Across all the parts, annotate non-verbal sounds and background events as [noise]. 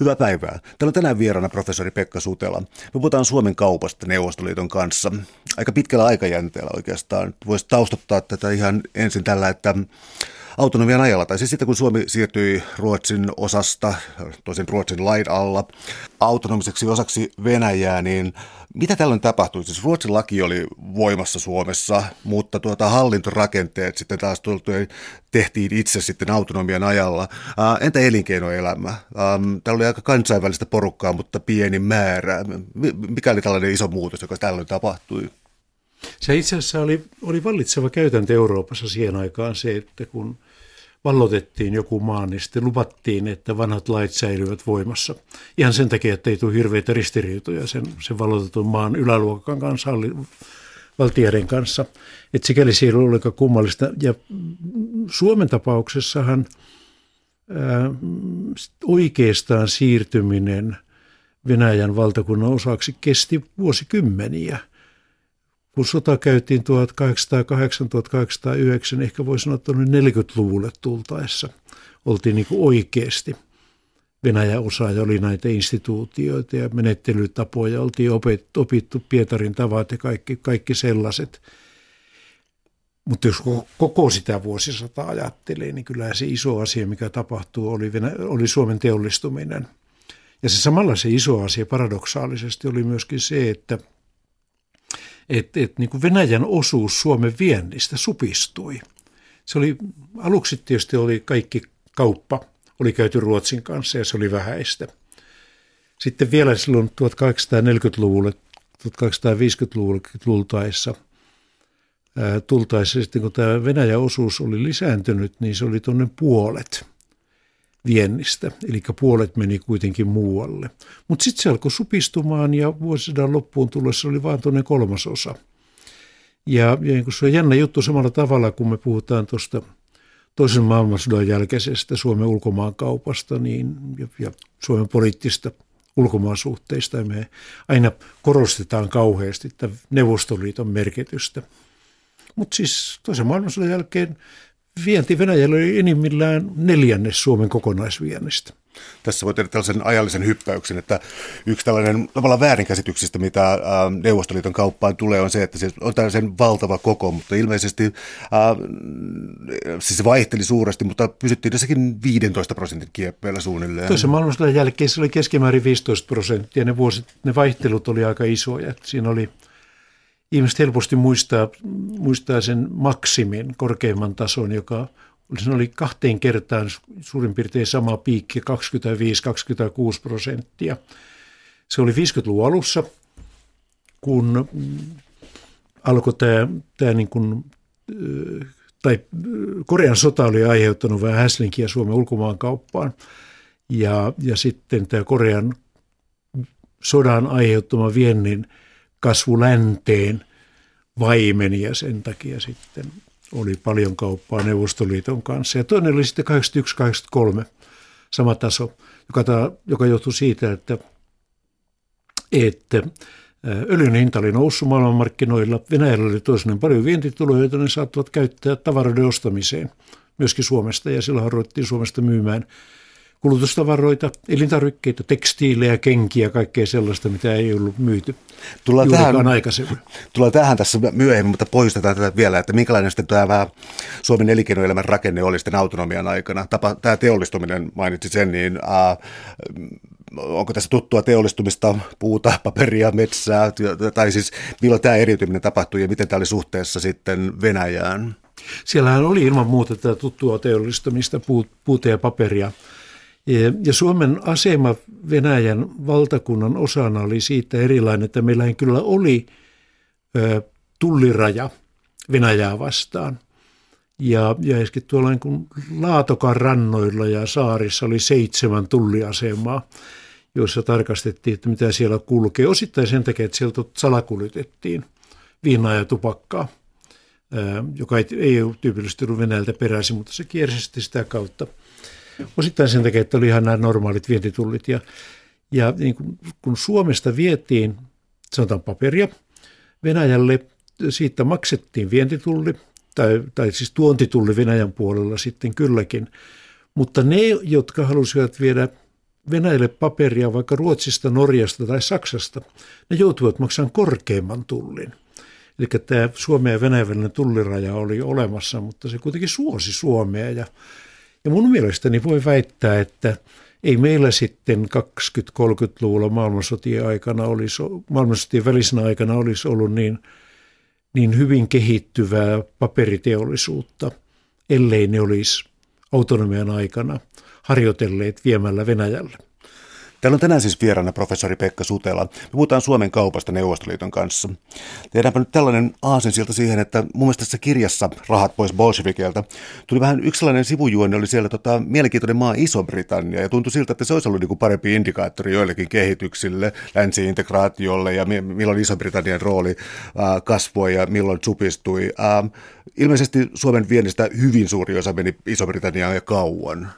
Hyvää päivää. Täällä on tänään vieraana professori Pekka Sutela. Me puhutaan Suomen kaupasta Neuvostoliiton kanssa. Aika pitkällä aikajänteellä oikeastaan. Voisi taustottaa tätä ihan ensin tällä, että autonomian ajalla, tai siis sitten kun Suomi siirtyi Ruotsin osasta, tosin Ruotsin lain alla, autonomiseksi osaksi Venäjää, niin mitä tällöin tapahtui? Siis Ruotsin laki oli voimassa Suomessa, mutta tuota hallintorakenteet sitten taas tehtiin itse sitten autonomian ajalla. entä elinkeinoelämä? täällä oli aika kansainvälistä porukkaa, mutta pieni määrä. Mikä oli tällainen iso muutos, joka tällöin tapahtui? Se itse asiassa oli, oli vallitseva käytäntö Euroopassa siihen aikaan se, että kun vallotettiin joku maa, niin sitten luvattiin, että vanhat lait säilyvät voimassa. Ihan sen takia, että ei tule hirveitä ristiriitoja sen, sen vallotetun maan yläluokan kanssa, valtioiden kanssa. Että sikäli siellä oli aika kummallista. Ja Suomen tapauksessahan ää, oikeastaan siirtyminen Venäjän valtakunnan osaksi kesti vuosikymmeniä – kun sota käytiin 1808-1809, ehkä voi sanoa, että 40-luvulle tultaessa oltiin niin kuin oikeasti Venäjän osaaja oli näitä instituutioita ja menettelytapoja, oltiin opittu Pietarin tavat ja kaikki, kaikki sellaiset. Mutta jos koko sitä vuosisataa ajattelee, niin kyllä se iso asia, mikä tapahtuu, oli, Venä- oli Suomen teollistuminen. Ja se samalla se iso asia paradoksaalisesti oli myöskin se, että – että, että niin kuin Venäjän osuus Suomen viennistä supistui. Se oli, aluksi tietysti oli kaikki kauppa, oli käyty Ruotsin kanssa ja se oli vähäistä. Sitten vielä silloin 1840-luvulle, 1850-luvulle tultaessa, tultaessa sitten kun tämä Venäjän osuus oli lisääntynyt, niin se oli tuonne puolet – viennistä, eli puolet meni kuitenkin muualle. Mutta sitten se alkoi supistumaan ja vuosisadan loppuun tullessa oli vain tuonne kolmasosa. Ja, ja niin se on jännä juttu samalla tavalla, kun me puhutaan tuosta toisen maailmansodan jälkeisestä Suomen ulkomaankaupasta niin, ja, ja Suomen poliittista ulkomaansuhteista. Ja me aina korostetaan kauheasti että Neuvostoliiton merkitystä. Mutta siis toisen maailmansodan jälkeen vienti Venäjälle oli enimmillään neljännes Suomen kokonaisviennistä. Tässä voi tehdä tällaisen ajallisen hyppäyksen, että yksi tällainen tavallaan väärinkäsityksistä, mitä äh, Neuvostoliiton kauppaan tulee, on se, että se on tällaisen valtava koko, mutta ilmeisesti äh, siis se vaihteli suuresti, mutta pysyttiin jossakin 15 prosentin kieppeillä suunnilleen. Toisen maailmansodan jälkeen se oli keskimäärin 15 prosenttia, ne, vuosit, ne vaihtelut oli aika isoja. Siinä oli ihmiset helposti muistaa, muistaa sen maksimin, korkeimman tason, joka se oli kahteen kertaan suurin piirtein sama piikki, 25-26 prosenttia. Se oli 50-luvun alussa, kun alkoi tämä, tämä niin kuin, tai Korean sota oli aiheuttanut vähän häslinkiä Suomen ulkomaankauppaan. Ja, ja sitten tämä Korean sodan aiheuttama viennin – kasvu länteen vaimeni ja sen takia sitten oli paljon kauppaa Neuvostoliiton kanssa. Ja toinen oli sitten 81-83 sama taso, joka, ta, joka johtui siitä, että, että öljyn hinta oli noussut maailmanmarkkinoilla. Venäjällä oli toisaalta paljon vientituloja, joita ne saattavat käyttää tavaroiden ostamiseen myöskin Suomesta. Ja silloin ruvettiin Suomesta myymään kulutustavaroita, elintarvikkeita, tekstiilejä, kenkiä, kaikkea sellaista, mitä ei ollut myyty tullaan tähän, aikaisemmin. Tullaan tähän tässä myöhemmin, mutta poistetaan tätä vielä, että minkälainen sitten tämä Suomen elinkeinoelämän rakenne oli sitten autonomian aikana. Tapa, tämä teollistuminen mainitsi sen, niin äh, onko tässä tuttua teollistumista, puuta, paperia, metsää, tai siis milloin tämä eriytyminen tapahtui ja miten tämä oli suhteessa sitten Venäjään? Siellähän oli ilman muuta tätä tuttua teollistumista, puuta ja paperia – ja Suomen asema Venäjän valtakunnan osana oli siitä erilainen, että meillä kyllä oli tulliraja Venäjää vastaan. Ja, ja tuolla niin Laatokan rannoilla ja saarissa oli seitsemän tulliasemaa, joissa tarkastettiin, että mitä siellä kulkee. Osittain sen takia, että sieltä salakuljetettiin viinaa ja tupakkaa, joka ei, ei tyypillisesti ollut Venäjältä peräisin, mutta se kiersi sitä kautta – Osittain sen takia, että oli ihan nämä normaalit vientitullit. Ja, ja niin kun, kun Suomesta vietiin, sanotaan paperia, Venäjälle siitä maksettiin vientitulli, tai, tai siis tuontitulli Venäjän puolella sitten kylläkin. Mutta ne, jotka halusivat viedä Venäjälle paperia vaikka Ruotsista, Norjasta tai Saksasta, ne joutuivat maksamaan korkeamman tullin. Eli tämä Suomen ja Venäjän välinen tulliraja oli olemassa, mutta se kuitenkin suosi Suomea. Ja, ja mun mielestäni voi väittää, että ei meillä sitten 20-30-luvulla maailmansotien aikana olisi, maailmansotien välisenä aikana olisi ollut niin, niin hyvin kehittyvää paperiteollisuutta, ellei ne olisi autonomian aikana harjoitelleet viemällä Venäjälle. Täällä on tänään siis vieraana professori Pekka Sutela. Me puhutaan Suomen kaupasta Neuvostoliiton kanssa. Tehdäänpä nyt tällainen aasensilta siihen, että mun mielestä tässä kirjassa Rahat pois bolshevikelta tuli vähän yksi sellainen sivujuoni, oli siellä tota, mielenkiintoinen maa Iso-Britannia ja tuntui siltä, että se olisi ollut niin kuin parempi indikaattori joillekin kehityksille, länsi-integraatiolle ja milloin Iso-Britannian rooli äh, kasvoi ja milloin supistui. Äh, ilmeisesti Suomen viennistä hyvin suuri osa meni Iso-Britanniaan ja kauan.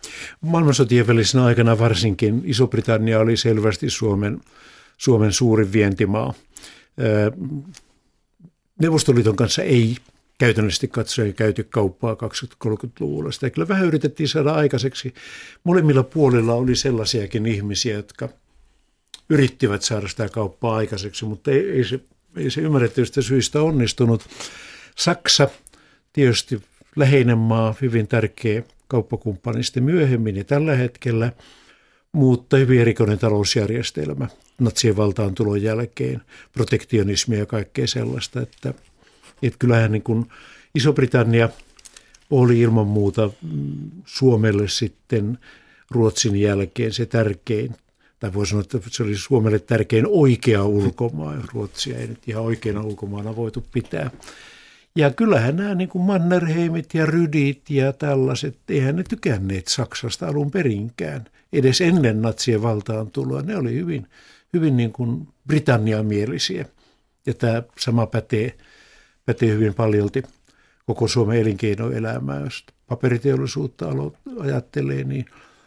Maailmansotien välisenä aikana varsinkin Iso-Britannia Espanja oli selvästi Suomen, Suomen suurin vientimaa. Neuvostoliiton kanssa ei käytännössä katsoen käyty kauppaa 20-30-luvulla. Sitä kyllä vähän yritettiin saada aikaiseksi. Molemmilla puolilla oli sellaisiakin ihmisiä, jotka yrittivät saada sitä kauppaa aikaiseksi, mutta ei, ei se, ei se ymmärrettävistä syistä onnistunut. Saksa, tietysti läheinen maa, hyvin tärkeä kauppakumppani sitten myöhemmin ja tällä hetkellä – mutta hyvin erikoinen talousjärjestelmä natsien valtaan tulon jälkeen, protektionismia ja kaikkea sellaista, että, että kyllähän niin kuin Iso-Britannia oli ilman muuta mm, Suomelle sitten Ruotsin jälkeen se tärkein, tai voi sanoa, että se oli Suomelle tärkein oikea ulkomaa, Ruotsia ei nyt ihan oikeana ulkomaana voitu pitää. Ja kyllähän nämä niin kuin Mannerheimit ja Rydit ja tällaiset, eihän ne tykänneet Saksasta alun perinkään, edes ennen natsien valtaan tuloa. Ne oli hyvin, hyvin niin kuin Britannia-mielisiä. Ja tämä sama pätee, pätee hyvin paljolti koko Suomen elinkeinoelämää. Jos paperiteollisuutta ajattelee, niin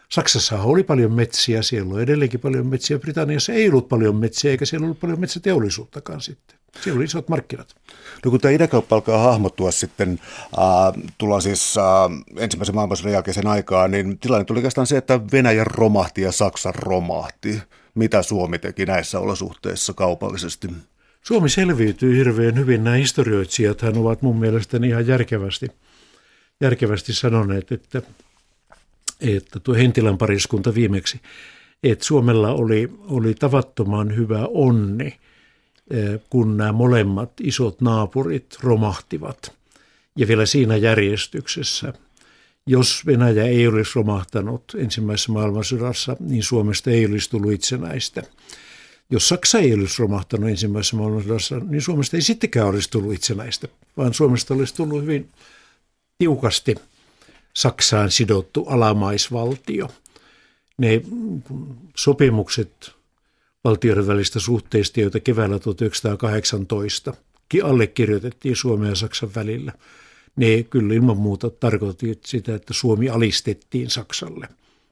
Saksassa oli paljon metsiä, siellä on edelleenkin paljon metsiä. Britanniassa ei ollut paljon metsiä, eikä siellä ollut paljon metsäteollisuuttakaan sitten. Siellä oli isot markkinat. No kun tämä idäkauppa alkaa hahmottua sitten, äh, tullaan siis äh, ensimmäisen maailmansodan jälkeisen aikaan, niin tilanne tuli oikeastaan se, että Venäjä romahti ja Saksa romahti. Mitä Suomi teki näissä olosuhteissa kaupallisesti? Suomi selviytyy hirveän hyvin. Nämä historioitsijathan ovat mun mielestäni ihan järkevästi, järkevästi sanoneet, että, että tuo Hentilän pariskunta viimeksi, että Suomella oli, oli tavattoman hyvä onni – kun nämä molemmat isot naapurit romahtivat. Ja vielä siinä järjestyksessä. Jos Venäjä ei olisi romahtanut ensimmäisessä maailmansodassa, niin Suomesta ei olisi tullut itsenäistä. Jos Saksa ei olisi romahtanut ensimmäisessä maailmansodassa, niin Suomesta ei sittenkään olisi tullut itsenäistä, vaan Suomesta olisi tullut hyvin tiukasti Saksaan sidottu alamaisvaltio. Ne sopimukset valtioiden välistä suhteista, joita keväällä 1918 allekirjoitettiin Suomen ja Saksan välillä. Ne kyllä ilman muuta tarkoitti sitä, että Suomi alistettiin Saksalle.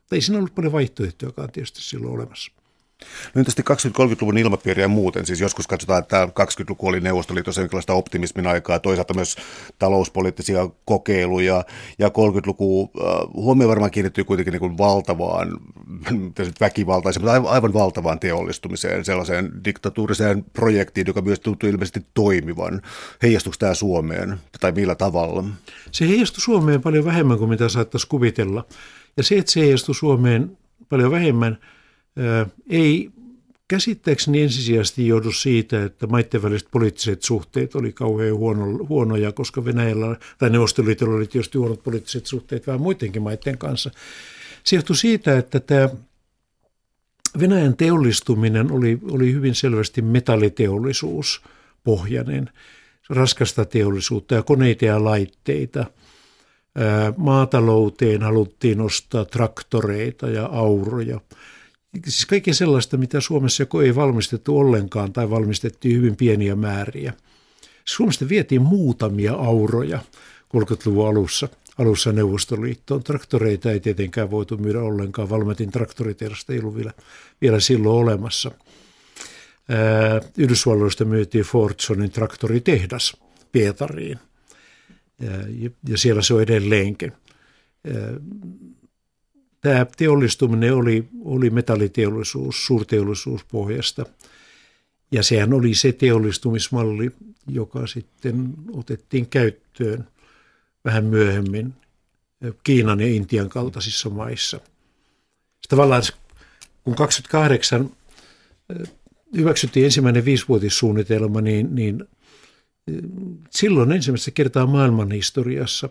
Tai ei siinä ollut paljon vaihtoehtojakaan tietysti silloin olemassa. No entästi 20-30-luvun ilmapiiriä muuten? Siis joskus katsotaan, että 20-luku oli Neuvostoliitossa jonkinlaista optimismin aikaa, toisaalta myös talouspoliittisia kokeiluja, ja 30-luku äh, huomio varmaan kiinnittyy kuitenkin niin kuin valtavaan, [laughs] väkivaltaiseen, mutta aivan valtavaan teollistumiseen, sellaiseen diktatuuriseen projektiin, joka myös tuntuu ilmeisesti toimivan. Heijastuiko tämä Suomeen, tai millä tavalla? Se heijastui Suomeen paljon vähemmän kuin mitä saattaisi kuvitella. Ja se, että se heijastui Suomeen paljon vähemmän – ei käsittääkseni ensisijaisesti johdu siitä, että maiden väliset poliittiset suhteet oli kauhean huono, huonoja, koska Venäjällä tai Neuvostoliitolla oli tietysti huonot poliittiset suhteet vähän muidenkin maiden kanssa. Se johtui siitä, että tämä Venäjän teollistuminen oli, oli hyvin selvästi metalliteollisuus pohjainen, raskasta teollisuutta ja koneita ja laitteita. Maatalouteen haluttiin ostaa traktoreita ja auroja – siis kaikkea sellaista, mitä Suomessa joko ei valmistettu ollenkaan tai valmistettiin hyvin pieniä määriä. Suomesta vietiin muutamia auroja 30-luvun alussa, alussa Neuvostoliittoon. Traktoreita ei tietenkään voitu myydä ollenkaan. Valmetin traktoritehdasta ei ollut vielä, vielä silloin olemassa. Yhdysvalloista myytiin Fordsonin traktoritehdas Pietariin. Ja, ja siellä se on edelleenkin. Tämä teollistuminen oli, oli metalliteollisuus, suurteollisuus pohjasta. Ja sehän oli se teollistumismalli, joka sitten otettiin käyttöön vähän myöhemmin Kiinan ja Intian kaltaisissa maissa. Tavallaan kun 28 hyväksyttiin ensimmäinen viisivuotissuunnitelma, niin, niin silloin ensimmäistä kertaa maailman historiassa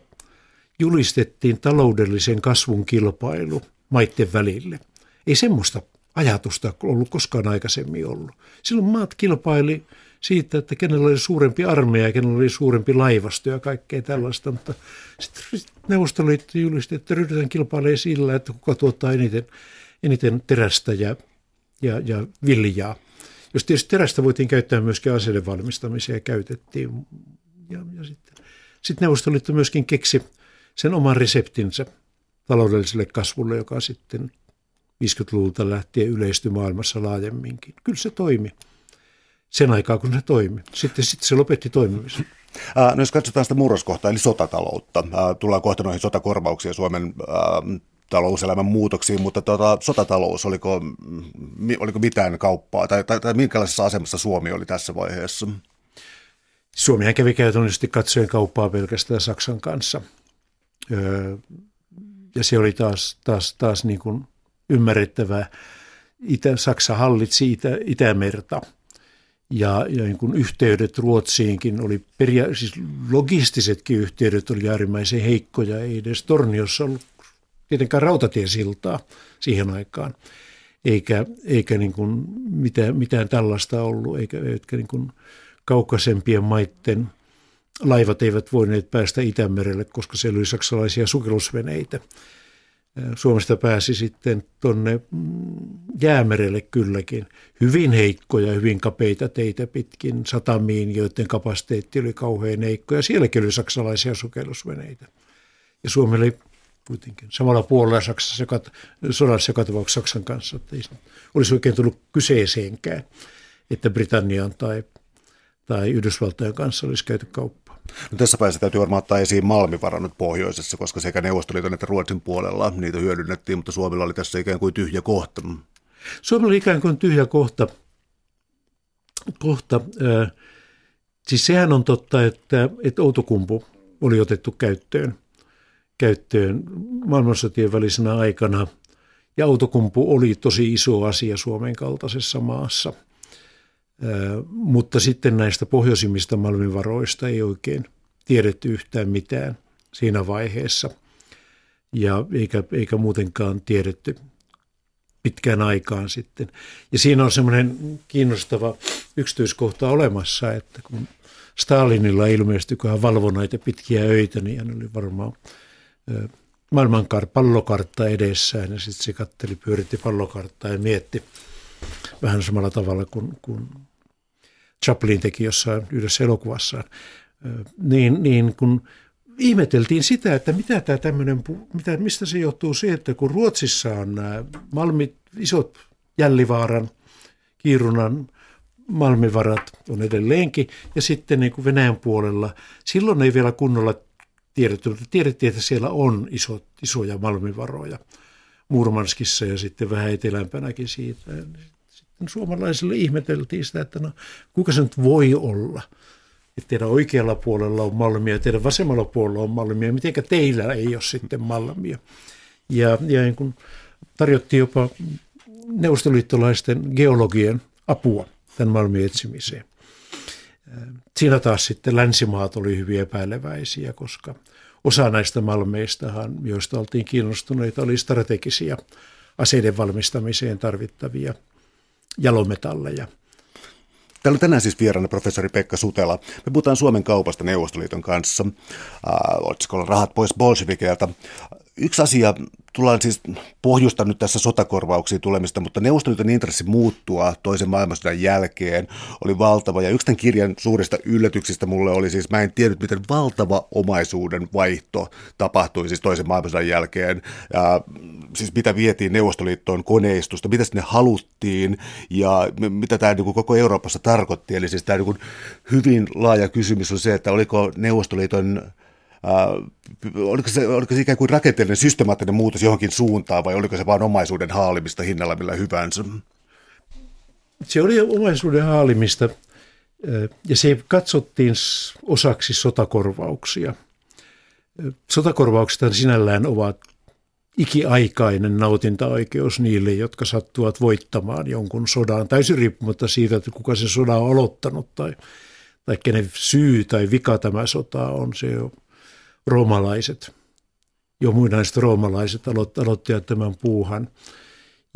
julistettiin taloudellisen kasvun kilpailu maiden välille. Ei semmoista ajatusta ollut koskaan aikaisemmin ollut. Silloin maat kilpaili siitä, että kenellä oli suurempi armeija ja kenellä oli suurempi laivasto ja kaikkea tällaista. Mutta sitten Neuvostoliitto julisti, että ryhdytään kilpailemaan sillä, että kuka tuottaa eniten, eniten terästä ja, ja, ja viljaa. Jos tietysti terästä voitiin käyttää myöskin aseiden valmistamiseen ja käytettiin. Ja, ja sitten, sitten Neuvostoliitto myöskin keksi sen oman reseptinsä taloudelliselle kasvulle, joka sitten 50-luvulta lähtien yleistyi maailmassa laajemminkin. Kyllä se toimi sen aikaa, kun se toimi. Sitten, sitten se lopetti toimimisen. No jos katsotaan sitä murroskohtaa, eli sotataloutta, tullaan kohta noihin sotakorvauksia Suomen talouselämän muutoksiin, mutta tuota, sotatalous, oliko, oliko mitään kauppaa, tai, tai, tai minkälaisessa asemassa Suomi oli tässä vaiheessa? Suomihan kävi käytännössä katsoen kauppaa pelkästään Saksan kanssa. Ja se oli taas, taas, taas niin kuin ymmärrettävää. Itä, Saksa hallitsi Itä, Itämerta. Ja, ja niin kuin yhteydet Ruotsiinkin oli, peria- siis logistisetkin yhteydet oli äärimmäisen heikkoja, ei edes Torniossa ollut tietenkään rautatiesiltaa siihen aikaan, eikä, eikä niin kuin mitään, mitään tällaista ollut, eikä, eikä niin kuin kaukaisempien maiden laivat eivät voineet päästä Itämerelle, koska siellä oli saksalaisia sukellusveneitä. Suomesta pääsi sitten tuonne jäämerelle kylläkin. Hyvin heikkoja, hyvin kapeita teitä pitkin satamiin, joiden kapasiteetti oli kauhean heikko. Ja sielläkin oli saksalaisia sukellusveneitä. Ja Suomi oli kuitenkin samalla puolella Saksassa, joka, sodassa joka tapauksessa Saksan kanssa. Että ei olisi oikein tullut kyseeseenkään, että Britannian tai, tai Yhdysvaltojen kanssa olisi käyty kauppaa. No tässä päässä täytyy varmaan ottaa esiin malmivarannut pohjoisessa, koska sekä Neuvostoliiton että Ruotsin puolella niitä hyödynnettiin, mutta Suomella oli tässä ikään kuin tyhjä kohta. Suomella oli ikään kuin tyhjä kohta. kohta. siis sehän on totta, että, että Outokumpu oli otettu käyttöön käyttöön maailmansotien välisenä aikana. Ja autokumpu oli tosi iso asia Suomen kaltaisessa maassa. Mutta sitten näistä pohjoisimmista malmivaroista ei oikein tiedetty yhtään mitään siinä vaiheessa. Ja eikä, eikä muutenkaan tiedetty pitkään aikaan sitten. Ja siinä on semmoinen kiinnostava yksityiskohta olemassa, että kun Stalinilla ilmeisesti, kun hän valvoi näitä pitkiä öitä, niin hän oli varmaan maailmankar, pallokartta edessään ja sitten se katteli, pyöritti pallokarttaa ja mietti vähän samalla tavalla kuin, kuin Chaplin teki jossain yhdessä elokuvassaan. Niin, niin kun ihmeteltiin sitä, että mitä tämä tämmöinen, mitä, mistä se johtuu se, että kun Ruotsissa on nämä malmit, isot Jällivaaran, Kiirunan malmivarat on edelleenkin, ja sitten niin kuin Venäjän puolella, silloin ei vielä kunnolla tiedetty, mutta tiedettiin, että siellä on iso, isoja malmivaroja Murmanskissa ja sitten vähän etelämpänäkin siitä. Suomalaisille ihmeteltiin sitä, että no kuinka se nyt voi olla, että teidän oikealla puolella on malmia ja teidän vasemmalla puolella on malmia, miten teillä ei ole sitten malmia. Ja, ja niin kun tarjottiin jopa neuvostoliittolaisten geologien apua tämän malmin etsimiseen. Siinä taas sitten länsimaat oli hyvin epäileväisiä, koska osa näistä malmeistahan, joista oltiin kiinnostuneita, oli strategisia aseiden valmistamiseen tarvittavia jalometalleja. Täällä on tänään siis vieraana professori Pekka Sutela. Me puhutaan Suomen kaupasta Neuvostoliiton kanssa. Äh, otsikolla Rahat pois bolsevikeilta. Yksi asia, tullaan siis pohjusta nyt tässä sotakorvauksiin tulemista, mutta Neuvostoliiton intressi muuttua toisen maailmansodan jälkeen oli valtava. Ja yksi tämän kirjan suurista yllätyksistä mulle oli siis, mä en tiedä, miten valtava omaisuuden vaihto tapahtui siis toisen maailmansodan jälkeen. Ja, siis mitä vietiin Neuvostoliittoon koneistusta, mitä sinne haluttiin ja mitä tämä niin kuin koko Euroopassa tarkoitti. Eli siis tämä niin kuin hyvin laaja kysymys on se, että oliko Neuvostoliiton Äh, oliko, se, oliko se ikään kuin rakenteellinen systemaattinen muutos johonkin suuntaan vai oliko se vain omaisuuden haalimista hinnalla millä hyvänsä? Se oli omaisuuden haalimista ja se katsottiin osaksi sotakorvauksia. Sotakorvaukset sinällään ovat ikiaikainen nautintaoikeus niille, jotka sattuvat voittamaan jonkun sodan, täysin riippumatta siitä, että kuka sen sodan on aloittanut tai, tai kenen syy tai vika tämä sota on. Se on roomalaiset, jo muinaiset roomalaiset aloittivat tämän puuhan.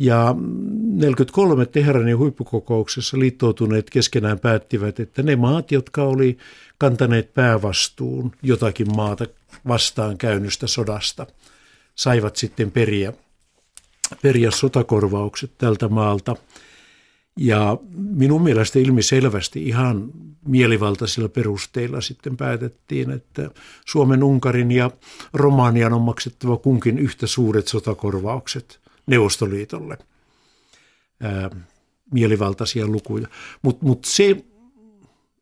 Ja 43 Teheranin huippukokouksessa liittoutuneet keskenään päättivät, että ne maat, jotka oli kantaneet päävastuun jotakin maata vastaan käynnystä sodasta, saivat sitten periä, periä sotakorvaukset tältä maalta. Ja minun mielestä ilmiselvästi ihan mielivaltaisilla perusteilla sitten päätettiin, että Suomen, Unkarin ja Romanian on maksettava kunkin yhtä suuret sotakorvaukset – Neuvostoliitolle ää, mielivaltaisia lukuja. Mutta mut se,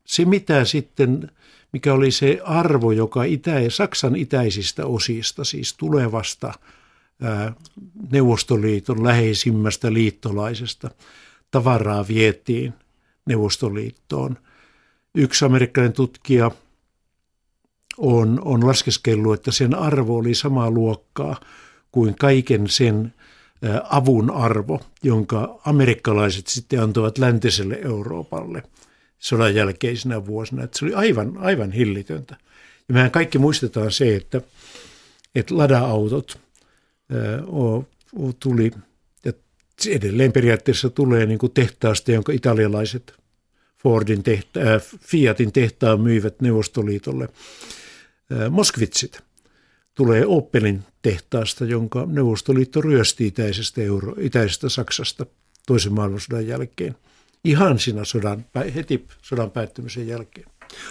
se, mitä sitten, mikä oli se arvo, joka itä, Saksan itäisistä osista, siis tulevasta ää, Neuvostoliiton läheisimmästä liittolaisesta, tavaraa vietiin Neuvostoliittoon. Yksi amerikkalainen tutkija on, on laskeskellut, että sen arvo oli samaa luokkaa kuin kaiken sen avun arvo, jonka amerikkalaiset sitten antoivat läntiselle Euroopalle sodan jälkeisinä vuosina. Että se oli aivan, aivan hillitöntä. Ja mehän kaikki muistetaan se, että, että lada-autot tuli, ja edelleen periaatteessa tulee niin kuin tehtaasta, jonka italialaiset Fordin tehta, äh, Fiatin tehtaan myivät Neuvostoliitolle äh, Moskvitsit – tulee Opelin tehtaasta, jonka Neuvostoliitto ryösti itäisestä, Euro, itäisestä Saksasta toisen maailmansodan jälkeen. Ihan siinä sodan, heti sodan päättymisen jälkeen.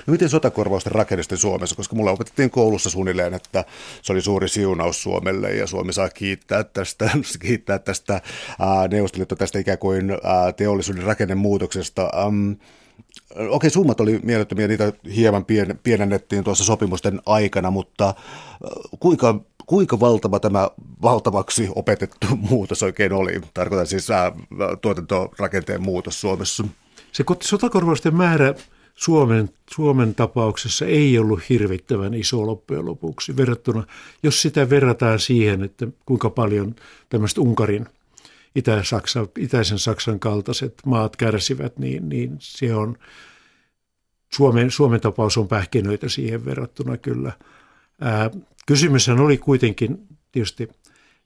No miten sotakorvausten rakennusten Suomessa, koska mulla opetettiin koulussa suunnilleen, että se oli suuri siunaus Suomelle ja Suomi saa kiittää tästä, [laughs] kiittää tästä ää, Neuvostoliitto tästä ikään kuin ää, teollisuuden rakennemuutoksesta. Ähm, Okei, summat oli mielettömiä, niitä hieman pien, pienennettiin tuossa sopimusten aikana, mutta kuinka, kuinka valtava tämä valtavaksi opetettu [laughs] muutos oikein oli? Tarkoitan siis ää, tuotantorakenteen muutos Suomessa. Se sotakorvausten määrä Suomen, Suomen tapauksessa ei ollut hirvittävän iso loppujen lopuksi verrattuna, jos sitä verrataan siihen, että kuinka paljon tämmöistä Unkarin – Itä-Saksa, itäisen Saksan kaltaiset maat kärsivät, niin, niin se on, Suomen, Suomen tapaus on pähkinöitä siihen verrattuna kyllä. Ää, kysymyshän oli kuitenkin tietysti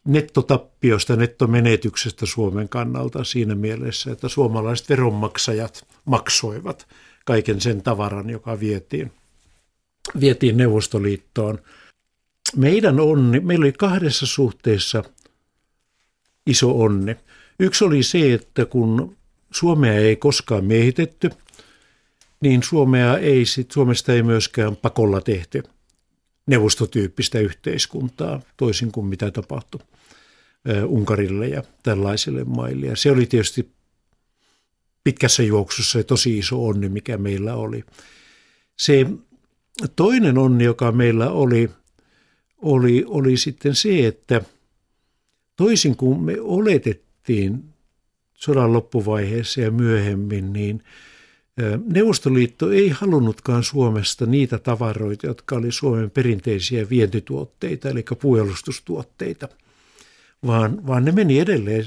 nettotappiosta, nettomenetyksestä Suomen kannalta siinä mielessä, että suomalaiset veronmaksajat maksoivat kaiken sen tavaran, joka vietiin, vietiin Neuvostoliittoon. Meidän onni, meillä oli kahdessa suhteessa – iso onne. Yksi oli se, että kun Suomea ei koskaan miehitetty, niin Suomea ei sit, Suomesta ei myöskään pakolla tehty neuvostotyyppistä yhteiskuntaa, toisin kuin mitä tapahtui Unkarille ja tällaisille maille. Ja se oli tietysti pitkässä juoksussa se tosi iso onni, mikä meillä oli. Se toinen onni, joka meillä oli, oli, oli sitten se, että – toisin kuin me oletettiin sodan loppuvaiheessa ja myöhemmin, niin Neuvostoliitto ei halunnutkaan Suomesta niitä tavaroita, jotka oli Suomen perinteisiä vientituotteita, eli puolustustuotteita, vaan, vaan ne meni edelleen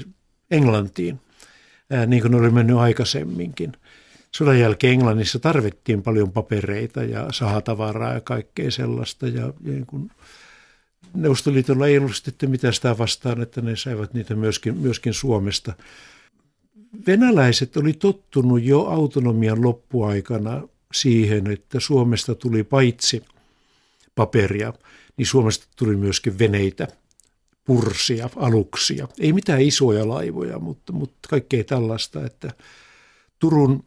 Englantiin, niin kuin oli mennyt aikaisemminkin. Sodan jälkeen Englannissa tarvittiin paljon papereita ja sahatavaraa ja kaikkea sellaista, ja niin kuin Neuvostoliitolla ei ollut sitten mitään sitä vastaan, että ne saivat niitä myöskin, myöskin Suomesta. Venäläiset oli tottunut jo autonomian loppuaikana siihen, että Suomesta tuli paitsi paperia, niin Suomesta tuli myöskin veneitä, pursia, aluksia. Ei mitään isoja laivoja, mutta, mutta kaikkea tällaista, että Turun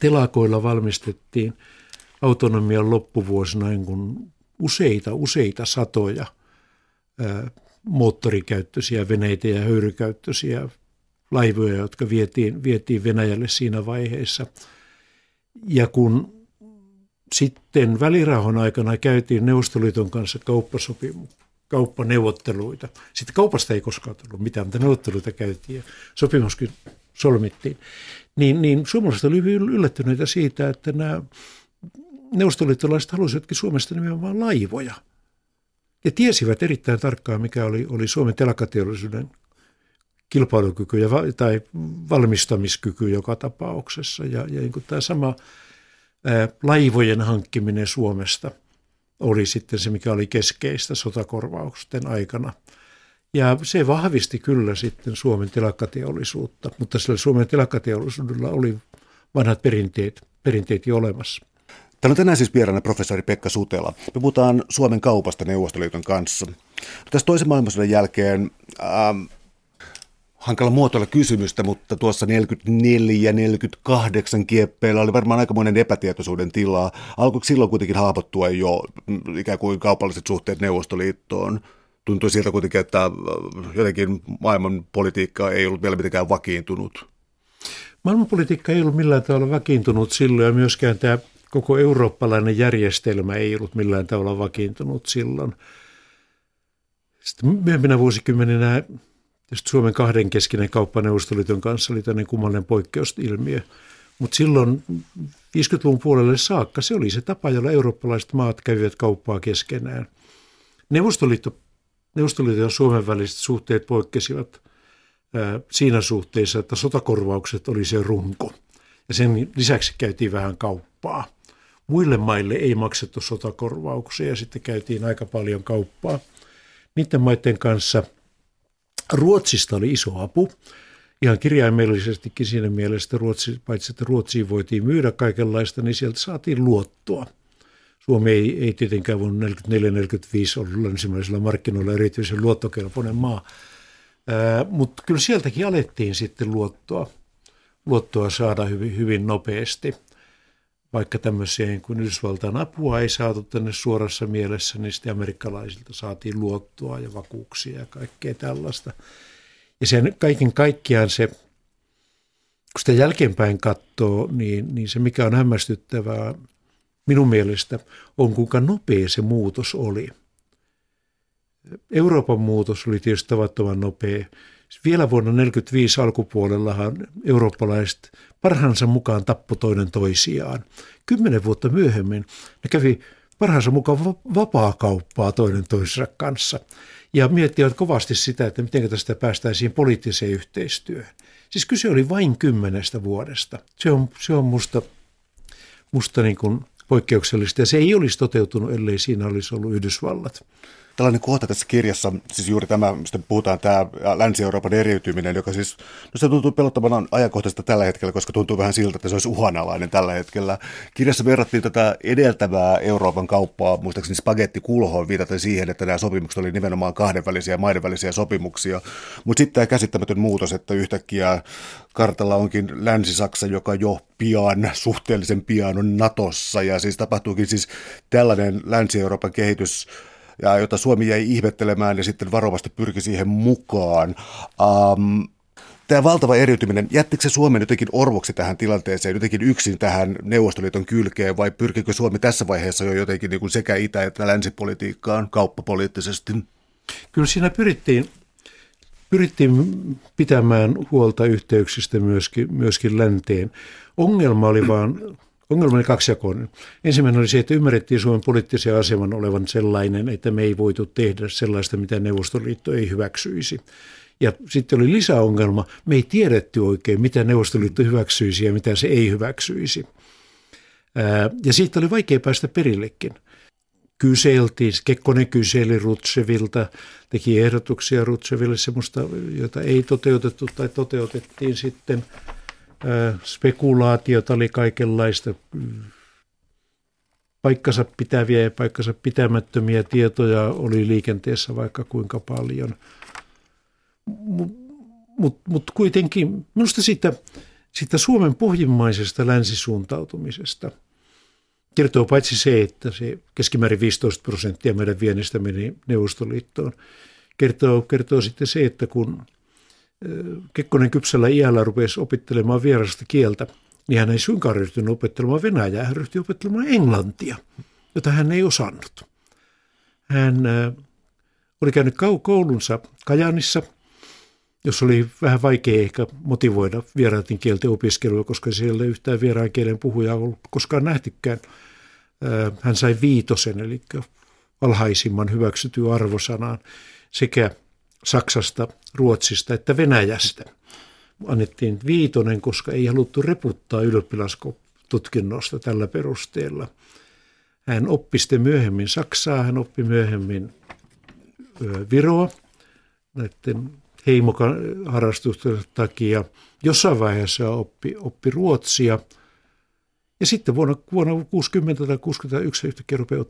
telakoilla valmistettiin autonomian loppuvuosina niin kuin useita, useita satoja ää, moottorikäyttöisiä veneitä ja höyrykäyttöisiä laivoja, jotka vietiin, vietiin Venäjälle siinä vaiheessa. Ja kun sitten välirauhan aikana käytiin Neuvostoliiton kanssa kauppasopimu, kauppaneuvotteluita. Sitten kaupasta ei koskaan tullut mitään, mutta neuvotteluita käytiin ja sopimuskin solmittiin. Niin, niin suomalaiset olivat yllättyneitä siitä, että nämä neuvostoliittolaiset halusivatkin Suomesta nimenomaan laivoja. Ja tiesivät erittäin tarkkaan, mikä oli, oli Suomen telakateollisuuden kilpailukyky ja, tai valmistamiskyky joka tapauksessa. Ja, ja niin tämä sama ää, laivojen hankkiminen Suomesta oli sitten se, mikä oli keskeistä sotakorvausten aikana. Ja se vahvisti kyllä sitten Suomen telakkateollisuutta, mutta sillä Suomen telakkateollisuudella oli vanhat perinteet, perinteet jo olemassa. Täällä on tänään siis vieraana professori Pekka Sutela. Me puhutaan Suomen kaupasta Neuvostoliiton kanssa. Tässä toisen maailmansodan jälkeen ähm, hankala muotoilla kysymystä, mutta tuossa 44-48 kieppeillä oli varmaan aikamoinen epätietoisuuden tilaa. Alkoiko silloin kuitenkin haapottua jo mm, ikään kuin kaupalliset suhteet Neuvostoliittoon? Tuntui siltä kuitenkin, että äh, jotenkin maailman politiikka ei ollut vielä mitenkään vakiintunut. Maailmanpolitiikka ei ollut millään tavalla vakiintunut silloin ja myöskään tämä koko eurooppalainen järjestelmä ei ollut millään tavalla vakiintunut silloin. Sitten myöhempinä vuosikymmeninä Suomen kahdenkeskinen kauppa Neuvostoliiton kanssa oli tämmöinen kummallinen poikkeusilmiö. Mutta silloin 50-luvun puolelle saakka se oli se tapa, jolla eurooppalaiset maat kävivät kauppaa keskenään. Neuvostoliitto, Neuvostoliiton ja Suomen väliset suhteet poikkesivat ää, siinä suhteessa, että sotakorvaukset oli se runko. Ja sen lisäksi käytiin vähän kauppaa. Muille maille ei maksettu sotakorvauksia ja sitten käytiin aika paljon kauppaa. Niiden maiden kanssa Ruotsista oli iso apu. Ihan kirjaimellisestikin siinä mielessä, Ruotsi, paitsi että Ruotsiin voitiin myydä kaikenlaista, niin sieltä saatiin luottoa. Suomi ei, ei tietenkään vuonna 1944-1945 ollut länsimaisilla markkinoilla erityisen luottokelpoinen maa, mutta kyllä sieltäkin alettiin sitten luottoa, luottoa saada hyvin, hyvin nopeasti vaikka tämmöisiä niin kuin Yhdysvaltain apua ei saatu tänne suorassa mielessä, niin sitten amerikkalaisilta saatiin luottoa ja vakuuksia ja kaikkea tällaista. Ja sen kaiken kaikkiaan se, kun sitä jälkeenpäin katsoo, niin, niin se mikä on hämmästyttävää minun mielestä on kuinka nopea se muutos oli. Euroopan muutos oli tietysti tavattoman nopea. Vielä vuonna 1945 alkupuolellahan eurooppalaiset parhaansa mukaan tappo toinen toisiaan. Kymmenen vuotta myöhemmin ne kävi parhaansa mukaan vapaa-kauppaa toinen toisensa kanssa ja miettivät kovasti sitä, että miten tästä päästäisiin poliittiseen yhteistyöhön. Siis kyse oli vain kymmenestä vuodesta. Se on, se on musta, musta niin kuin poikkeuksellista ja se ei olisi toteutunut, ellei siinä olisi ollut Yhdysvallat tällainen kohta tässä kirjassa, siis juuri tämä, mistä puhutaan, tämä Länsi-Euroopan eriytyminen, joka siis, no se tuntuu pelottavan ajankohtaista tällä hetkellä, koska tuntuu vähän siltä, että se olisi uhanalainen tällä hetkellä. Kirjassa verrattiin tätä edeltävää Euroopan kauppaa, muistaakseni spagettikulhoon viitaten siihen, että nämä sopimukset oli nimenomaan kahdenvälisiä ja maidenvälisiä sopimuksia. Mutta sitten tämä käsittämätön muutos, että yhtäkkiä kartalla onkin Länsi-Saksa, joka jo pian, suhteellisen pian on Natossa, ja siis tapahtuukin siis tällainen Länsi-Euroopan kehitys, ja jota Suomi jäi ihmettelemään ja sitten varovasti pyrki siihen mukaan. Um, Tämä valtava eriytyminen, jättikö se Suomen jotenkin orvoksi tähän tilanteeseen, jotenkin yksin tähän Neuvostoliiton kylkeen, vai pyrkikö Suomi tässä vaiheessa jo jotenkin niin kuin sekä itä- että länsipolitiikkaan kauppapoliittisesti? Kyllä siinä pyrittiin, pyrittiin pitämään huolta yhteyksistä myöskin, myöskin länteen. Ongelma oli vaan Ongelma oli kaksijakoinen. Ensimmäinen oli se, että ymmärrettiin Suomen poliittisen aseman olevan sellainen, että me ei voitu tehdä sellaista, mitä Neuvostoliitto ei hyväksyisi. Ja sitten oli lisäongelma, me ei tiedetty oikein, mitä Neuvostoliitto hyväksyisi ja mitä se ei hyväksyisi. Ja siitä oli vaikea päästä perillekin. Kyseltiin, Kekkonen kyseli Rutsevilta, teki ehdotuksia Rutseville semmoista, jota ei toteutettu tai toteutettiin sitten – spekulaatiota oli kaikenlaista, paikkansa pitäviä ja paikkansa pitämättömiä tietoja oli liikenteessä vaikka kuinka paljon. Mutta mut, mut kuitenkin minusta siitä, siitä Suomen pohjimmaisesta länsisuuntautumisesta kertoo paitsi se, että se keskimäärin 15 prosenttia meidän viennistä meni Neuvostoliittoon, kertoo, kertoo sitten se, että kun Kekkonen kypsällä iällä rupesi opittelemaan vierasta kieltä niin hän ei suinkaan ryhtynyt opettelemaan Venäjää, hän ryhtyi opettelemaan englantia, jota hän ei osannut. Hän äh, oli käynyt koulunsa Kajanissa, jos oli vähän vaikea ehkä motivoida vieraiden kielten opiskelua, koska siellä ei yhtään vieraan kielen puhujaa ollut koskaan nähtykään. Äh, hän sai viitosen, eli alhaisimman hyväksytyn arvosanaan sekä Saksasta, Ruotsista että Venäjästä. Annettiin viitonen, koska ei haluttu reputtaa ylioppilastutkinnosta tällä perusteella. Hän oppi sitten myöhemmin Saksaa, hän oppi myöhemmin Viroa näiden heimoharrastusten takia. Jossain vaiheessa oppi, oppi Ruotsia. Ja sitten vuonna, vuonna 60 tai 61 yhtäkkiä rupeaa